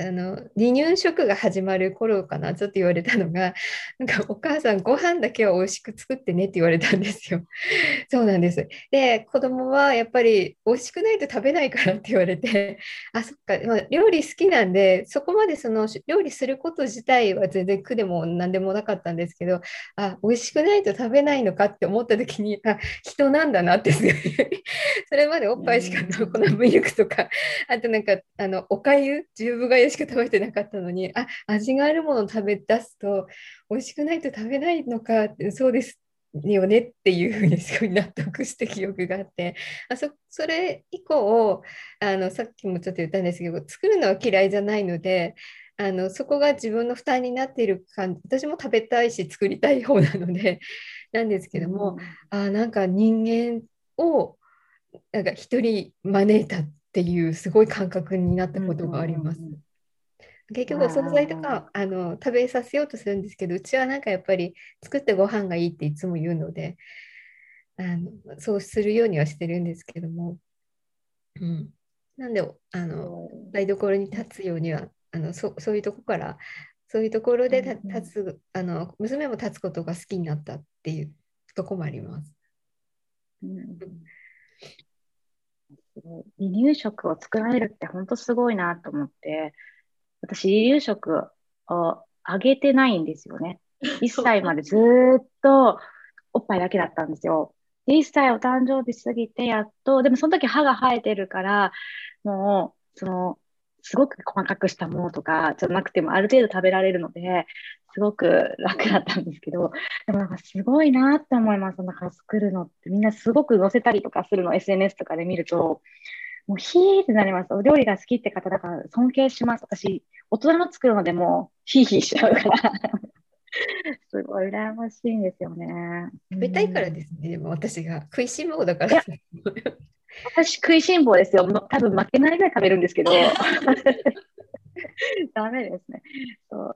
あの離乳食が始まる頃かなちょっと言われたのが なんかお母さんご飯だけは美味しく作ってねって言われたんですよ。そうなんです。で子供はやっぱり美味しくないと食べないからって言われて あそっか、まあ、料理好きなんでそこまでその料理すること自体は全然苦でも何でもなかったんですけどあ美味しくないと食べないのかって思った時にあ人なんだなってそれまでおっぱいしか粉ミルクとかあとなんかあのおかゆ十分がゆしか食べてなかったのにあ味があるものを食べ出すと美味しくないと食べないのかってそうですよねっていうふうにすごい納得した記憶があってあそそれ以降あのさっきもちょっと言ったんですけど作るのは嫌いじゃないのであのそこが自分の負担になっている感じ私も食べたいし作りたい方なのでなんですけども、うん、あなんか人間をなんか一人招いたっていうすごい感覚になったことがあります。うんうんうん結局お惣菜とかあ。の食べさせようとするんですけどうちはなんかやっぱり作ってご飯がいいっていつも言うのであのそうするようにはしてるんですけども、うん、なんであの台所に立つようにはあのそそういうとこからそういうところで立つあの娘も立つことが好きになったっていうとこもあります。うん。離乳食を作られるって本当すごいなと思って私、離乳食をあげてないんですよね。1歳までずっとおっぱいだけだったんですよ。1歳お誕生日過ぎてやっと、でもその時歯が生えてるから、もう、その、すごく細かくしたものとかじゃなくてもある程度食べられるので、すごく楽だったんですけど、でもなんかすごいなって思います。なんか作るのって、みんなすごく載せたりとかするの、SNS とかで見ると、もうヒーってなります。お料理が好きって方だから尊敬します。私、大人の作るのでもヒーヒーしちゃうから。すごい羨ましいんですよね。食べたいからですね、でも私が食いしん坊だから。私食いしん坊ですよ。多分負けないぐらい食べるんですけど。ダメですね。そう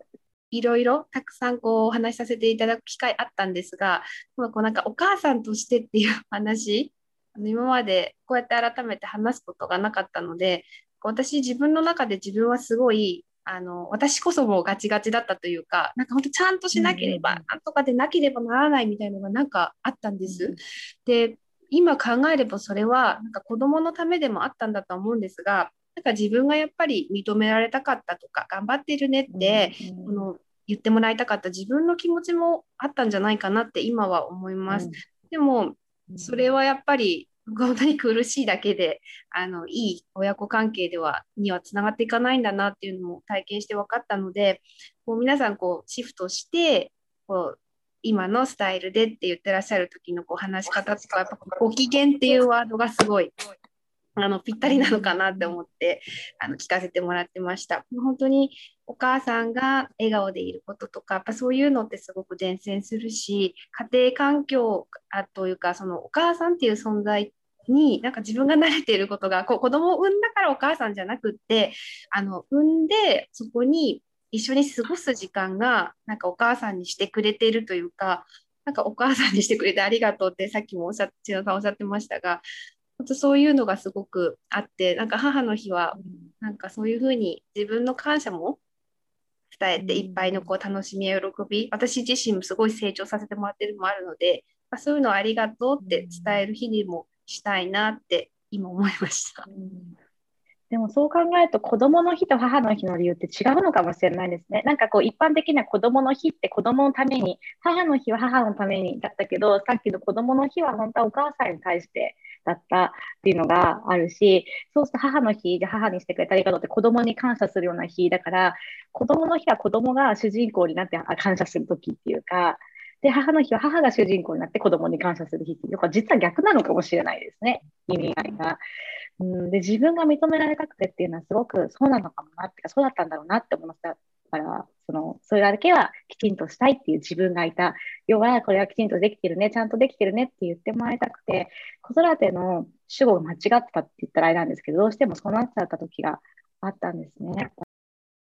いろいろたくさんこうお話しさせていただく機会あったんですが、こうなんかお母さんとしてっていう話今までこうやって改めて話すことがなかったので私自分の中で自分はすごいあの私こそもうガチガチだったというかなんか本当ちゃんとしなければ、うん、なんとかでなければならないみたいなのがなんかあったんです。うん、で今考えればそれはなんか子供のためでもあったんだと思うんですがなんか自分がやっぱり認められたかったとか頑張ってるねって、うん、この言ってもらいたかった自分の気持ちもあったんじゃないかなって今は思います。でもそれはやっぱり本当に苦しいだけであのいい親子関係ではにはつながっていかないんだなっていうのも体験して分かったのでこう皆さんこうシフトしてこう今のスタイルでって言ってらっしゃる時のこう話し方とかやっぱご機嫌っていうワードがすごいあのぴったりなのかなって思ってあの聞かせてもらってました。本当にお母さんが笑顔でいることとかやっぱそういうのってすごく伝染するし家庭環境あというかそのお母さんっていう存在になんか自分が慣れていることがこう子供を産んだからお母さんじゃなくってあの産んでそこに一緒に過ごす時間がなんかお母さんにしてくれているというかなんかお母さんにしてくれてありがとうってさっきもおっしゃ千代さんおっしゃってましたが本当そういうのがすごくあってなんか母の日はなんかそういうふうに自分の感謝も伝えていっぱいのこう楽しみや喜び私自身もすごい成長させてもらってるのもあるので、まあ、そういうのをありがとうって伝える日にもしたいなって今思いました。でもそう考えると子供の日と母の日の理由って違うのかもしれないですね。なんかこう一般的な子供の日って子供のために、母の日は母のためにだったけど、さっきの子供の日は本当はお母さんに対してだったっていうのがあるし、そうすると母の日で母にしてくれてありがとうって子供に感謝するような日だから、子供の日は子供が主人公になって感謝する時っていうか、で、母の日は母が主人公になって子供に感謝する日っていうか、実は逆なのかもしれないですね、意味合いが。うん、で自分が認められたくてっていうのはすごくそうなのかもなってかそうだったんだろうなって思いましたからそのそれだけはきちんとしたいっていう自分がいた要はこれはきちんとできてるねちゃんとできてるねって言ってもらいたくて子育ての主語が間違ってたって言ったらあれなんですけどどうしてもそうなっちゃった時があったんですね。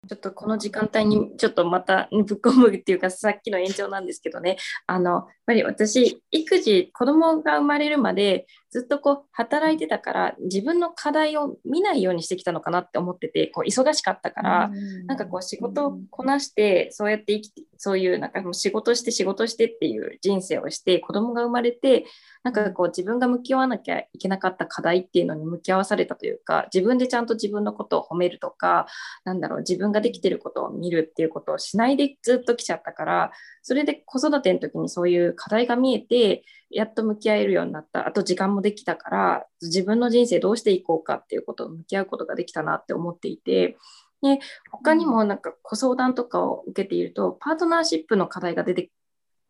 ちょっとこの時間帯にちょっとまたぶっ込むっていうかさっきの延長なんですけどねあのぱり私育児子供が生まれるまでずっとこう働いてたから自分の課題を見ないようにしてきたのかなって思っててこう忙しかったから、ん、なんかこう仕事をこなしてそうやって生きてそういうなんかもう仕事して仕事してっていう人生をして子供が生まれてなんかこう自分が向き合わなきゃいけなかった課題っていうのに向き合わされたというか自分でちゃんと自分のことを褒めるとかなんだろう自分ができてることを見るっていうことをしないでずっと来ちゃったからそれで子育ての時にそういう課題が見えてやっと向き合えるようになった。あと時間もできたから、自分の人生どうしていこうかっていうことを向き合うことができたなって思っていて、で他にもなんかご相談とかを受けていると、パートナーシップの課題が出て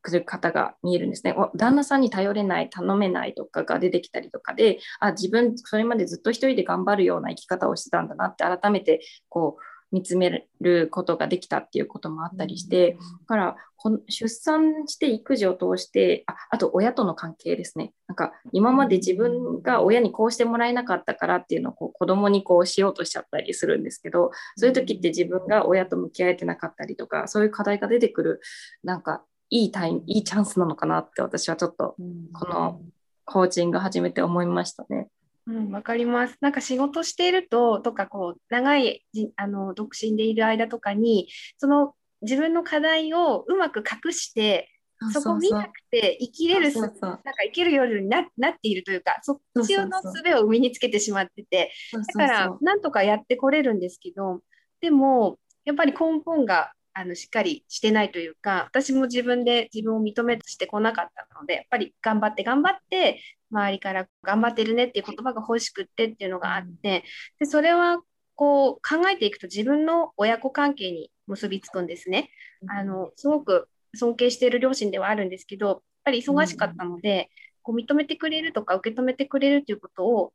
くる方が見えるんですね。旦那さんに頼れない、頼めないとかが出てきたりとかで、あ自分、それまでずっと一人で頑張るような生き方をしてたんだなって改めてこう見つめることができたっていうこともあったりして、だからこの出産して育児を通してああと親との関係ですね。なんか今まで自分が親にこうしてもらえなかったからっていうのをこう子供にこうしようとしちゃったりするんですけどそういう時って自分が親と向き合えてなかったりとかそういう課題が出てくるなんかいいタイムいいチャンスなのかなって私はちょっとこのコーチング始めて思いましたね。うん、わかります。なんか仕事していると、とかこう、長いあの独身でいる間とかに、その自分の課題をうまく隠して、そこ見なくて生きれるなんか生きるようにななっているというかそっちの術を身につけてしまってて。だからなんとかやってこれるんですけどでもやっぱり根本があのしっかりしてないというか私も自分で自分を認めしてこなかったのでやっぱり頑張って頑張って周りから頑張ってるねっていう言葉が欲しくってっていうのがあってでそれはこう考えていくと自分の親子関係に結びつくんですね。あのすごく尊敬している両親ではあるんですけどやっぱり忙しかったので、こう認めてくれるとか受け止めてくれるということを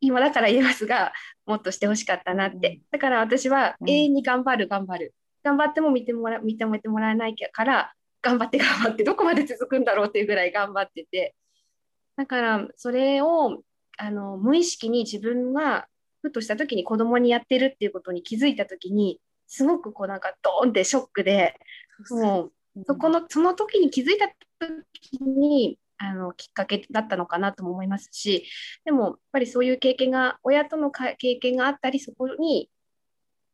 今だから言えますがもっとしてほしかったなって。だから私は永遠に頑張る頑張る頑張っても見てもら認めてもらえないから頑張って頑張ってどこまで続くんだろうっていうぐらい頑張ってて。だからそれをあの無意識に自分がふとした時に子供にやってるっていうことに気づいた時にすごくこうなんかドーンってショックでもうそこのその時に気づいた時にあのきっかけだったのかなとも思いますしでもやっぱりそういう経験が親との経験があったりそこに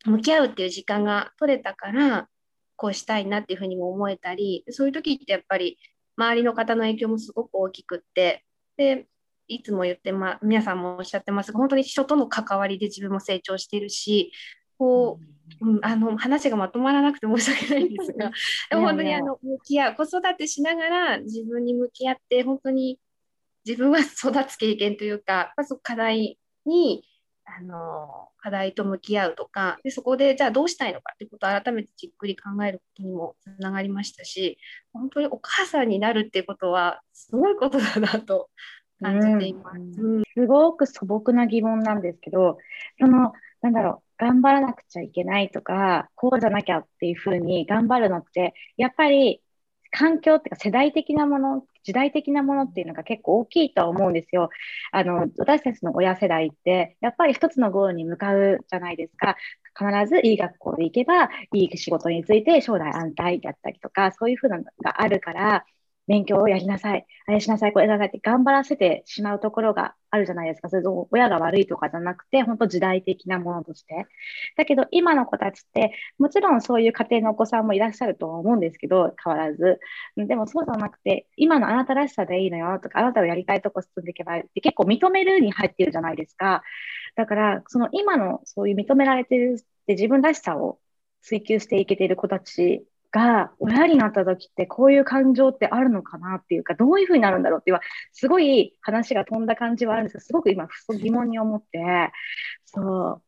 向き合うっていう時間が取れたからこうしたいなっていうふうにも思えたりそういう時ってやっぱり周りの方の影響もすごく大きくってでいつも言ってま皆さんもおっしゃってますが本当に人との関わりで自分も成長しているしこう、うん、あの話がまとまらなくて申し訳ないんですが でも本当にあの向き合う子育てしながら自分に向き合って本当に自分は育つ経験というかまず課題にあの課題と向き合うとかでそこでじゃあどうしたいのかってことを改めてじっくり考えることにもつながりましたし本当にお母さんになるっていうことはすごいことだなと感じています。うん、すごく素朴な疑問なんですけど、その、なんだろう、頑張らなくちゃいけないとか、こうじゃなきゃっていうふうに頑張るのって、やっぱり環境っていうか世代的なもの、時代的なものっていうのが結構大きいとは思うんですよ。あの、私たちの親世代って、やっぱり一つのゴールに向かうじゃないですか。必ずいい学校で行けば、いい仕事について将来安泰だったりとか、そういうふうなのがあるから、勉強をやりなさい、あれしなさい、これなさいって頑張らせてしまうところがあるじゃないですか。それと親が悪いとかじゃなくて、本当時代的なものとして。だけど今の子たちって、もちろんそういう家庭のお子さんもいらっしゃると思うんですけど、変わらず。でもそうじゃなくて、今のあなたらしさでいいのよとか、あなたのやりたいとこ進んでいけばいいって結構認めるに入ってるじゃないですか。だから、その今のそういう認められてるって自分らしさを追求していけている子たちが親になった時ってこういう感情ってあるのかなっていうかどういうふうになるんだろうっていうすごい話が飛んだ感じはあるんですけどすごく今疑問に思って。そう。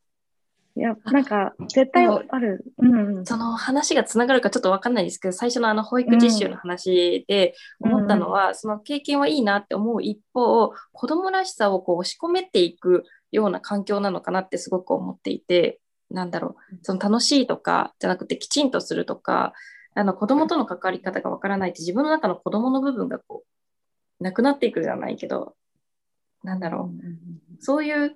いやなんか絶対ある、うん、その話がつながるかちょっと分かんないですけど最初のあの保育実習の話で思ったのは、うん、その経験はいいなって思う一方子供らしさをこう押し込めていくような環境なのかなってすごく思っていてなんだろう。その楽しいとかじゃなくてきちんとするとかあの子供との関わり方がわからないって自分の中の子供の部分がこうなくなっていくじゃないけどなんだろう、そういう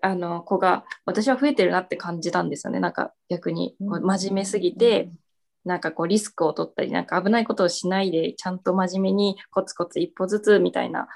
あの子が私は増えてるなって感じたんですよね。なんか逆にこう真面目すぎて、なんかこうリスクを取ったりなんか危ないことをしないでちゃんと真面目にコツコツ一歩ずつみたいな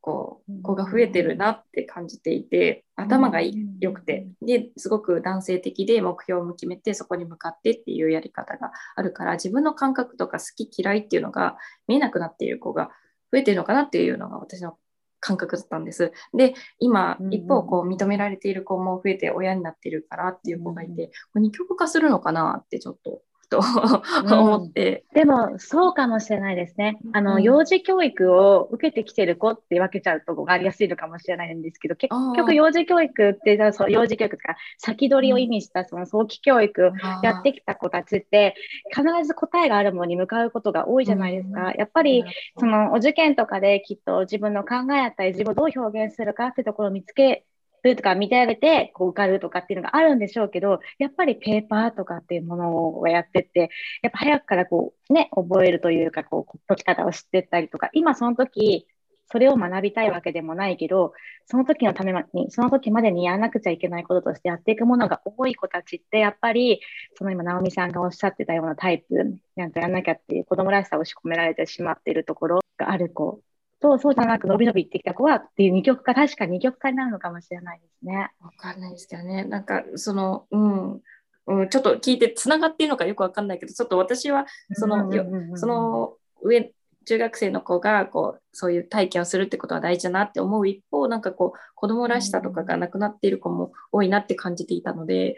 こう子が増えてるなって感じていて頭が良くてですごく男性的で目標を決めてそこに向かってっていうやり方があるから自分の感覚とか好き嫌いっていうのが見えなくなっている子が増えてるのかなっていうのが私の感覚だったんです。で今一方こう認められている子も増えて親になってるからっていう子がいて、これ二極化するのかなってちょっとと 思って、うん、でもそうかもしれないですね。あの、うん、幼児教育を受けてきてる子って分けちゃうとこがありやすいのかもしれないんですけど結局幼児教育ってそう幼児教育とか先取りを意味したその早期教育やってきた子たちって必ず答えがあるものに向かうことが多いじゃないですか、やっぱりそのお受験とかできっと自分の考えだったり自分をどう表現するかってところを見つけるとか見てあげてこう受かるとかっていうのがあるん。でしょうけどやっぱりペーパーとかっていうものをやってってやっぱ早くからこうね覚えるというかこう解き方を知ってったりとか今その時それを学びたいわけでもないけどその時のためにその時までにやらなくちゃいけないこととしてやっていくものが多い子たちってやっぱりその今直美さん。がおっしゃってたようなタイプなん。かやらなきゃっていう子供らしさを仕込められてしまっているところがある子と、そうじゃなく伸び伸びってきた子はっていう二極化、確か二極化になるのかもしれないですね。わかんないですけどね。なんか、その、うん、うん、ちょっと聞いてつながっているのかよくわかんないけど、ちょっと私は、その、その上、中学生の子がこうそういう体験をするってことは大事だなって思う一方なんかこう子供らしさとかがなくなっている子も多いなって感じていたので、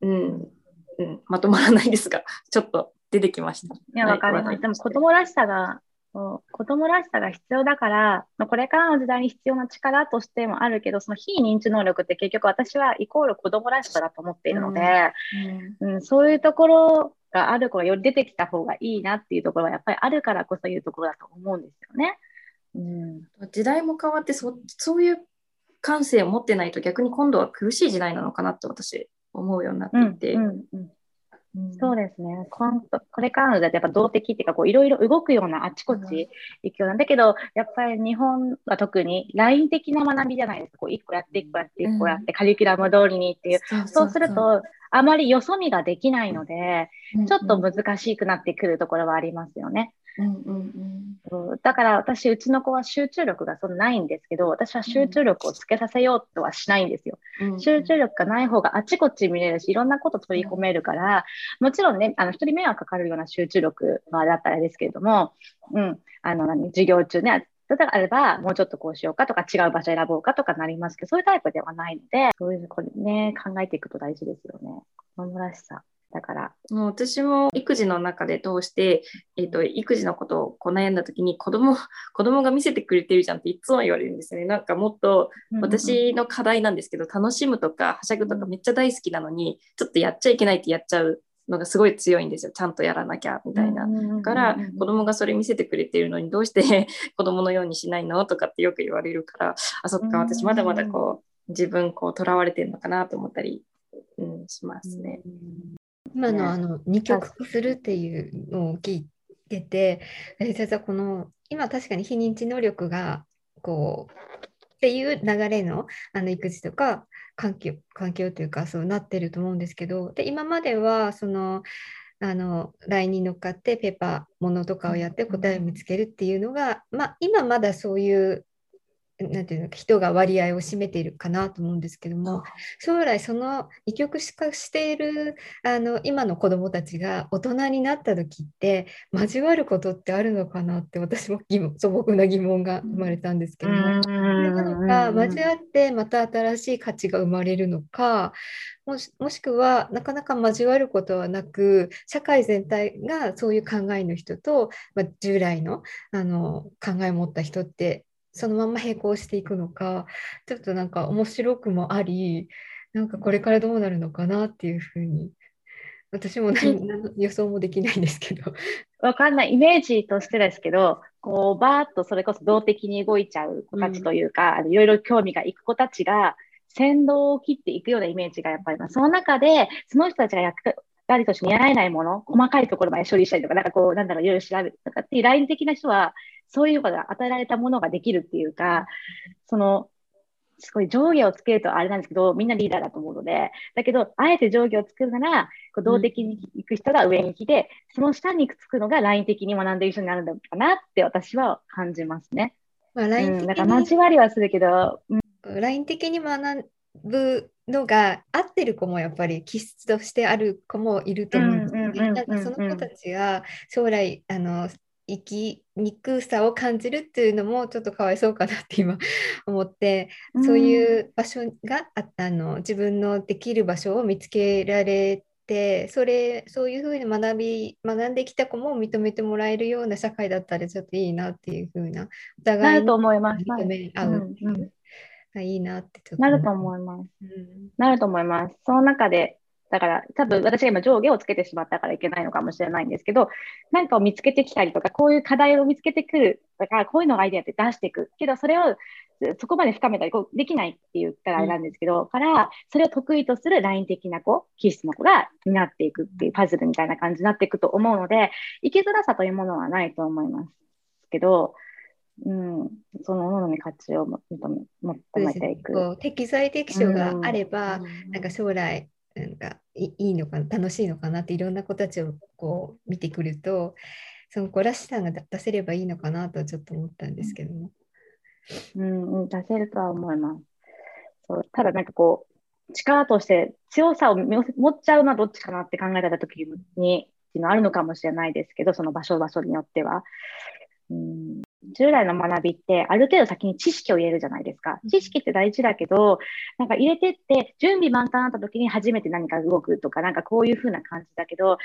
うん、うん、まとまらないですがちょっと出てきました。いやわかります。でも子供らしさが子供らしさが必要だから、これからの時代に必要な力としてもあるけど、その非認知能力って結局私はイコール子供らしさだと思っているので、うん、うん、そういうところがある子がより出てきた方がいいなっていうところはやっぱりあるからこそいうところだと思うんですよね。うん、時代も変わってそそういう感性を持ってないと逆に今度は苦しい時代なのかなって私思うようになっていて。うんうんうんそうですね。こんこれからのだとやっぱ動的っていうか、こういろいろ動くようなあちこち行くようなんだけど、やっぱり日本は特にライン的な学びじゃないですか。こう一個やって一個やって一個やって、カリキュラム通りにっていう。そうすると、あまりよそ見ができないので、ちょっと難しくなってくるところはありますよね。うんうんうん、だから私、うちの子は集中力がそんなないんですけど、私は集中力をつけさせようとはしないんですよ。うんうん、集中力がない方があちこち見れるし、いろんなこと取り込めるから、もちろんね、あの人に迷惑かかるような集中力はだったらですけれども、うん、あの何授業中ね、例えばあれば、もうちょっとこうしようかとか、違う場所選ぼうかとかなりますけど、そういうタイプではないので、そういうこれね、考えていくと大事ですよね。子供らしさ。だから。もう私も育児の中で通して、えっと育児のことをこう悩んだ時に子供 子供が見せてくれてるじゃんっていつも言われるんですよね。なんかもっと私の課題なんですけど、楽しむとかはしゃぐとかめっちゃ大好きなのにちょっとやっちゃいけないってやっちゃうのがすごい強いんですよ。ちゃんとやらなきゃみたいな。だから子供がそれ見せてくれてるのにどうして子供のようにしないのとかってよく言われるからあそっか私まだまだこう自分こうとらわれてるのかなと思ったり、うん、しますね。今ね。のあの二極化するっていうのを聞いてて、え実はこの今確かに非認知能力がこうっていう流れのあの育児とか環境環境というかそうなってると思うんですけどで今まではそのあの LINE に乗っかってペーパーものとかをやって答えを見つけるっていうのが、まあ、今まだそういうなんていうのか人が割合を占めているかなと思うんですけども将来その二極化しているあの今の子どもたちが大人になった時って交わることってあるのかなって私も疑問素朴な疑問が生まれたんですけども。それなのか交わってまた新しい価値が生まれるのかもしもしくはなかなか交わることはなく社会全体がそういう考えの人と、まあ、従来のあの考えを持った人ってそのまま並行していくのかちょっとなんか面白くもありなんかこれからどうなるのかなっていうふうに私も何予想もできないんですけど。わかんない。イメージとしてですけど、こう、バーッとそれこそ動的に動いちゃう子たちというか、あのいろいろ興味がいく子たちが、先導を切っていくようなイメージがやっぱり。その中で、その人たちが役割として見られないもの、細かいところまで処理したりとか、なんかこう、なんだろう、いろいろ調べるとかっていうライン的な人は、そういうことが与えられたものができるっていうか、その、すごい上下をつけるとあれなんですけど、みんなリーダーだと思うので、だけど、あえて上下を作るなら、こう動的に行く人が上に来て、その下につくのがライン的に学んでいる人になるのかなって私は感じますね。まあ、う LINE ん、的だか交わりはするけど、うん LINE 的に学ぶのが合ってる子もやっぱり気質としてある子もいると思うんですその子たちが将来あの生きにくさを感じるっていうのもちょっとかわいそうかなって今思って、そういう場所がああの自分のできる場所を見つけられてそれそういうふうに学び学んできた子も認めてもらえるような社会だったらちょっといいなっていうふうなおな互いにると思います。認め合うっていういいなってちょっとなると思います。うんなると思います。その中で、だから多分私が今上下をつけてしまったからいけないのかもしれないんですけど、なんかを見つけてきたりとか、こういう課題を見つけてくる、だからこういうのがアイデアって出していく。けど、それをそこまで深めたりこうできないって言ったらあれなんですけど、から、それを得意とするライン的な子、気質の子が担っていくっていうパズルみたいな感じになっていくと思うので、生きづらさというものはないと思いますけど、うん、そのものに価値を求めていく。こう適材適所があれば、うん。なんか将来なんかいいのかな楽しいのかなっていろんな子たちをこう見てくるとその子らしさが出せればいいのかなとちょっと思ったんですけども。うん、うん、出せるとは思います。そうただなんかこう、力として強さを持っちゃうのはどっちかなって考えたときに、っていうのはあるのかもしれないですけど、その場所場所によっては。うん、従来の学びって、ある程度先に知識を入れるじゃないですか。知識って大事だけど、なんか入れてって、準備満タンになった時に初めて何か動くとか、なんかこういう風な感じだけど、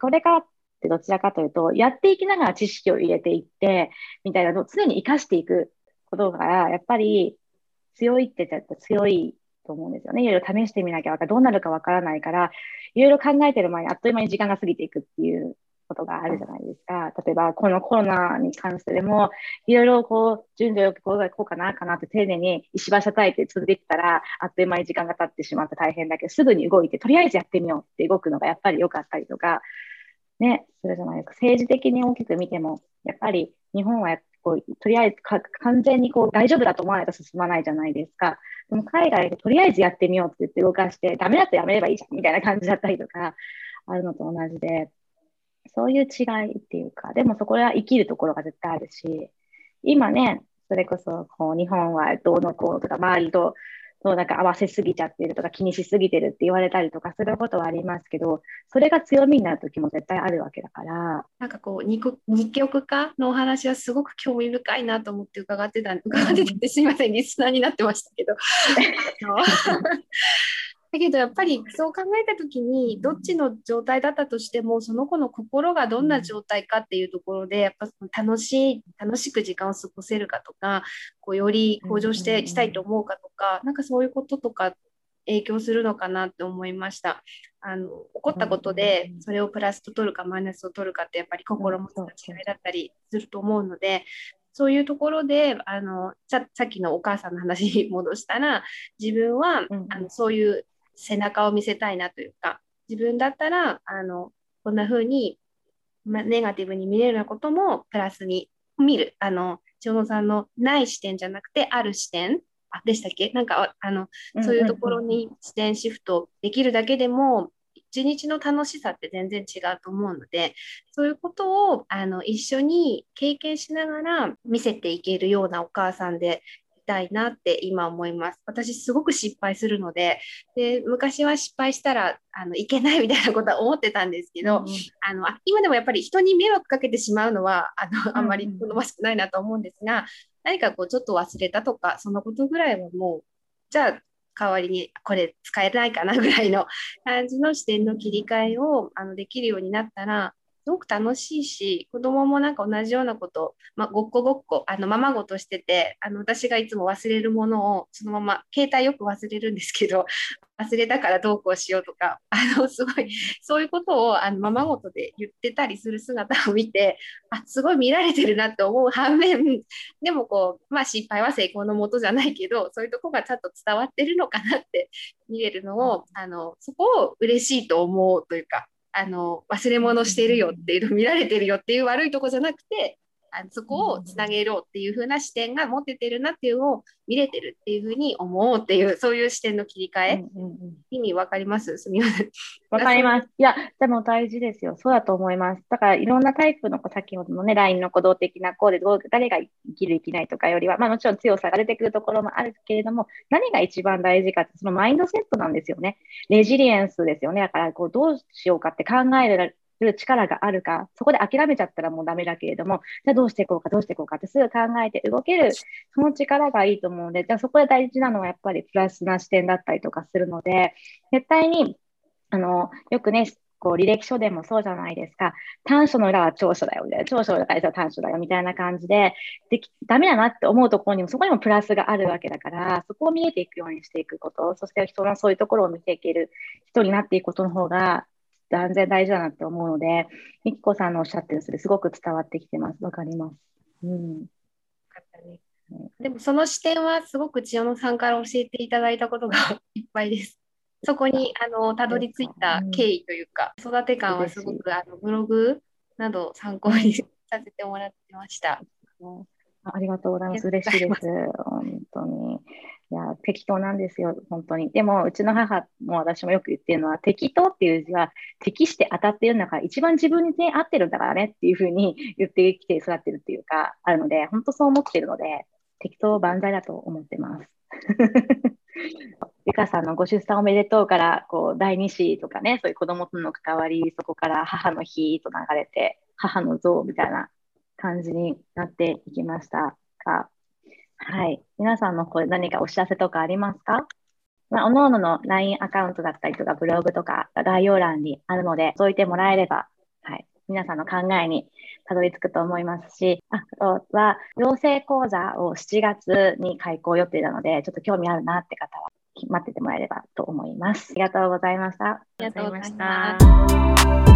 これからってどちらかというと、やっていきながら知識を入れていって、みたいなのを常に活かしていくことが、やっぱり強いって言ったら強いと思うんですよね。いろいろ試してみなきゃどうなるかわからないから、いろいろ考えてる前にあっという間に時間が過ぎていくっていうことがあるじゃないですか。例えば、このコロナに関してでも、いろいろこう、順序よくこうこうかな、かなって丁寧に石橋叩いて積んでいったら、あっという間に時間が経ってしまって大変だけど、すぐに動いて、とりあえずやってみようって動くのがやっぱり良かったりとか、ね、するじゃないですか。政治的に大きく見ても、やっぱり日本はこうとりあえず完全にこう大丈夫だと思わないと進まないじゃないですか。でも海外でとりあえずやってみようって言って動かして、ダメだとやめればいいじゃんみたいな感じだったりとか、あるのと同じで、そういう違いっていうか、でもそこは生きるところが絶対あるし、今ね、それこそこう日本はどうのこうとか、周りとどうなんか合わせすぎちゃってるとか気にしすぎてるって言われたりとかすることはありますけど、それが強みになる時も絶対あるわけだから、なんかこう二極二極化のお話はすごく興味深いなと思って伺ってた伺ってたんですいませんリスナーになってましたけど だけどやっぱりそう考えた時にどっちの状態だったとしてもその子の心がどんな状態かっていうところでやっぱ楽しい楽しく時間を過ごせるかとかこうより向上してしたいと思うかとかなんかそういうこととか影響するのかなって思いました。あの起こったことでそれをプラスと取るかマイナスを取るかってやっぱり心持ちの違いだったりすると思うのでそういうところであのさっきのお母さんの話に戻したら自分は、うん、あのそういう背中を見せたいなというか自分だったらあのこんな風に、ま、ネガティブに見れるようなこともプラスに見る。あの千代野さんのない視点じゃなくてある視点。あでしたっけ？なんかあのそういうところに視点シフトできるだけでも一日の楽しさって全然違うと思うのでそういうことをあの一緒に経験しながら見せていけるようなお母さんでたいなって今思います。私すごく失敗するのでで昔は失敗したらあのいけないみたいなことは思ってたんですけど、うん、あの今でもやっぱり人に迷惑かけてしまうのはあのあんまり好ましくないなと思うんですが、何かこうちょっと忘れたとかそのことぐらいはもうじゃあ代わりにこれ使えないかなぐらいの感じの視点の切り替えをあのできるようになったらすごく楽しいし子供もなんか同じようなこと、まあ、ごっこごっこあのままごとしててあの私がいつも忘れるものをそのまま携帯よく忘れるんですけど 忘れたからどうこうしようとかあのすごいそういうことをあのままごとで言ってたりする姿を見てあすごい見られてるなって思う反面でもこう、まあ、失敗は成功のもとじゃないけどそういうとこがちゃんと伝わってるのかなって見れるのをあのそこを嬉しいと思うというかあの忘れ物してるよっていうの見られてるよっていう悪いとこじゃなくてそこをつなげろっていう風な視点が持ててるなっていうのを見れてるっていう風に思うっていうそういう視点の切り替え、うんうんうん、意味わかります？すみません。わかります。いや、でも大事ですよ。そうだと思います。だからいろんなタイプの子、先ほどのね、LINE の行動的な子でどう誰が生きる生きないとかよりは、まあもちろん強さが出てくるところもあるけれども、何が一番大事かって、そのマインドセットなんですよね。レジリエンスですよね。だからこうどうしようかって考えるる力があるか、そこで諦めちゃったらもうダメだけれども、じゃあどうしていこうか、どうしていこうかってすぐ考えて動ける、その力がいいと思うので、じゃあそこで大事なのはやっぱりプラスな視点だったりとかするので、絶対に、あの、よくね、こう履歴書でもそうじゃないですか。短所の裏は長所だよみたいな。長所の裏は短所だよみたいな感じで、でダメだなって思うところにも、そこにもプラスがあるわけだから、そこを見えていくようにしていくこと、そして人のそういうところを見ていける人になっていくことの方が、断然大事だなって思うので、みきこさんのおっしゃってるそれすごく伝わってきてます。わかります。うん。でもその視点はすごく千代野さんから教えていただいたことが いっぱいです。そこにあのたどり着いた経緯というか、育て感はすごくあのブログなど参考にさせてもらってました。ありがとうございます。嬉しいです。本当に。いや、適当なんですよ、本当に。でも、うちの母も私もよく言ってるのは、適当っていう字は、適して当たってるんだから、一番自分に、ね、合ってるんだからねっていうふうに言ってきて育ってるっていうか、あるので、本当そう思ってるので、適当万歳だと思ってます。ゆかさんのご出産おめでとうから、こう、第2子とかね、そういう子供との関わり、そこから母の日と流れて、母の像みたいな感じになっていきましたが、はい。皆さんの方で何かお知らせとかありますか？まあ、おのおのの LINE アカウントだったりとか、ブログとか概要欄にあるので、そういてもらえれば、はい。皆さんの考えにたどり着くと思いますし、あとは、養成講座を7月に開講予定なので、ちょっと興味あるなって方は、待っててもらえればと思います。ありがとうございました。ありがとうございました。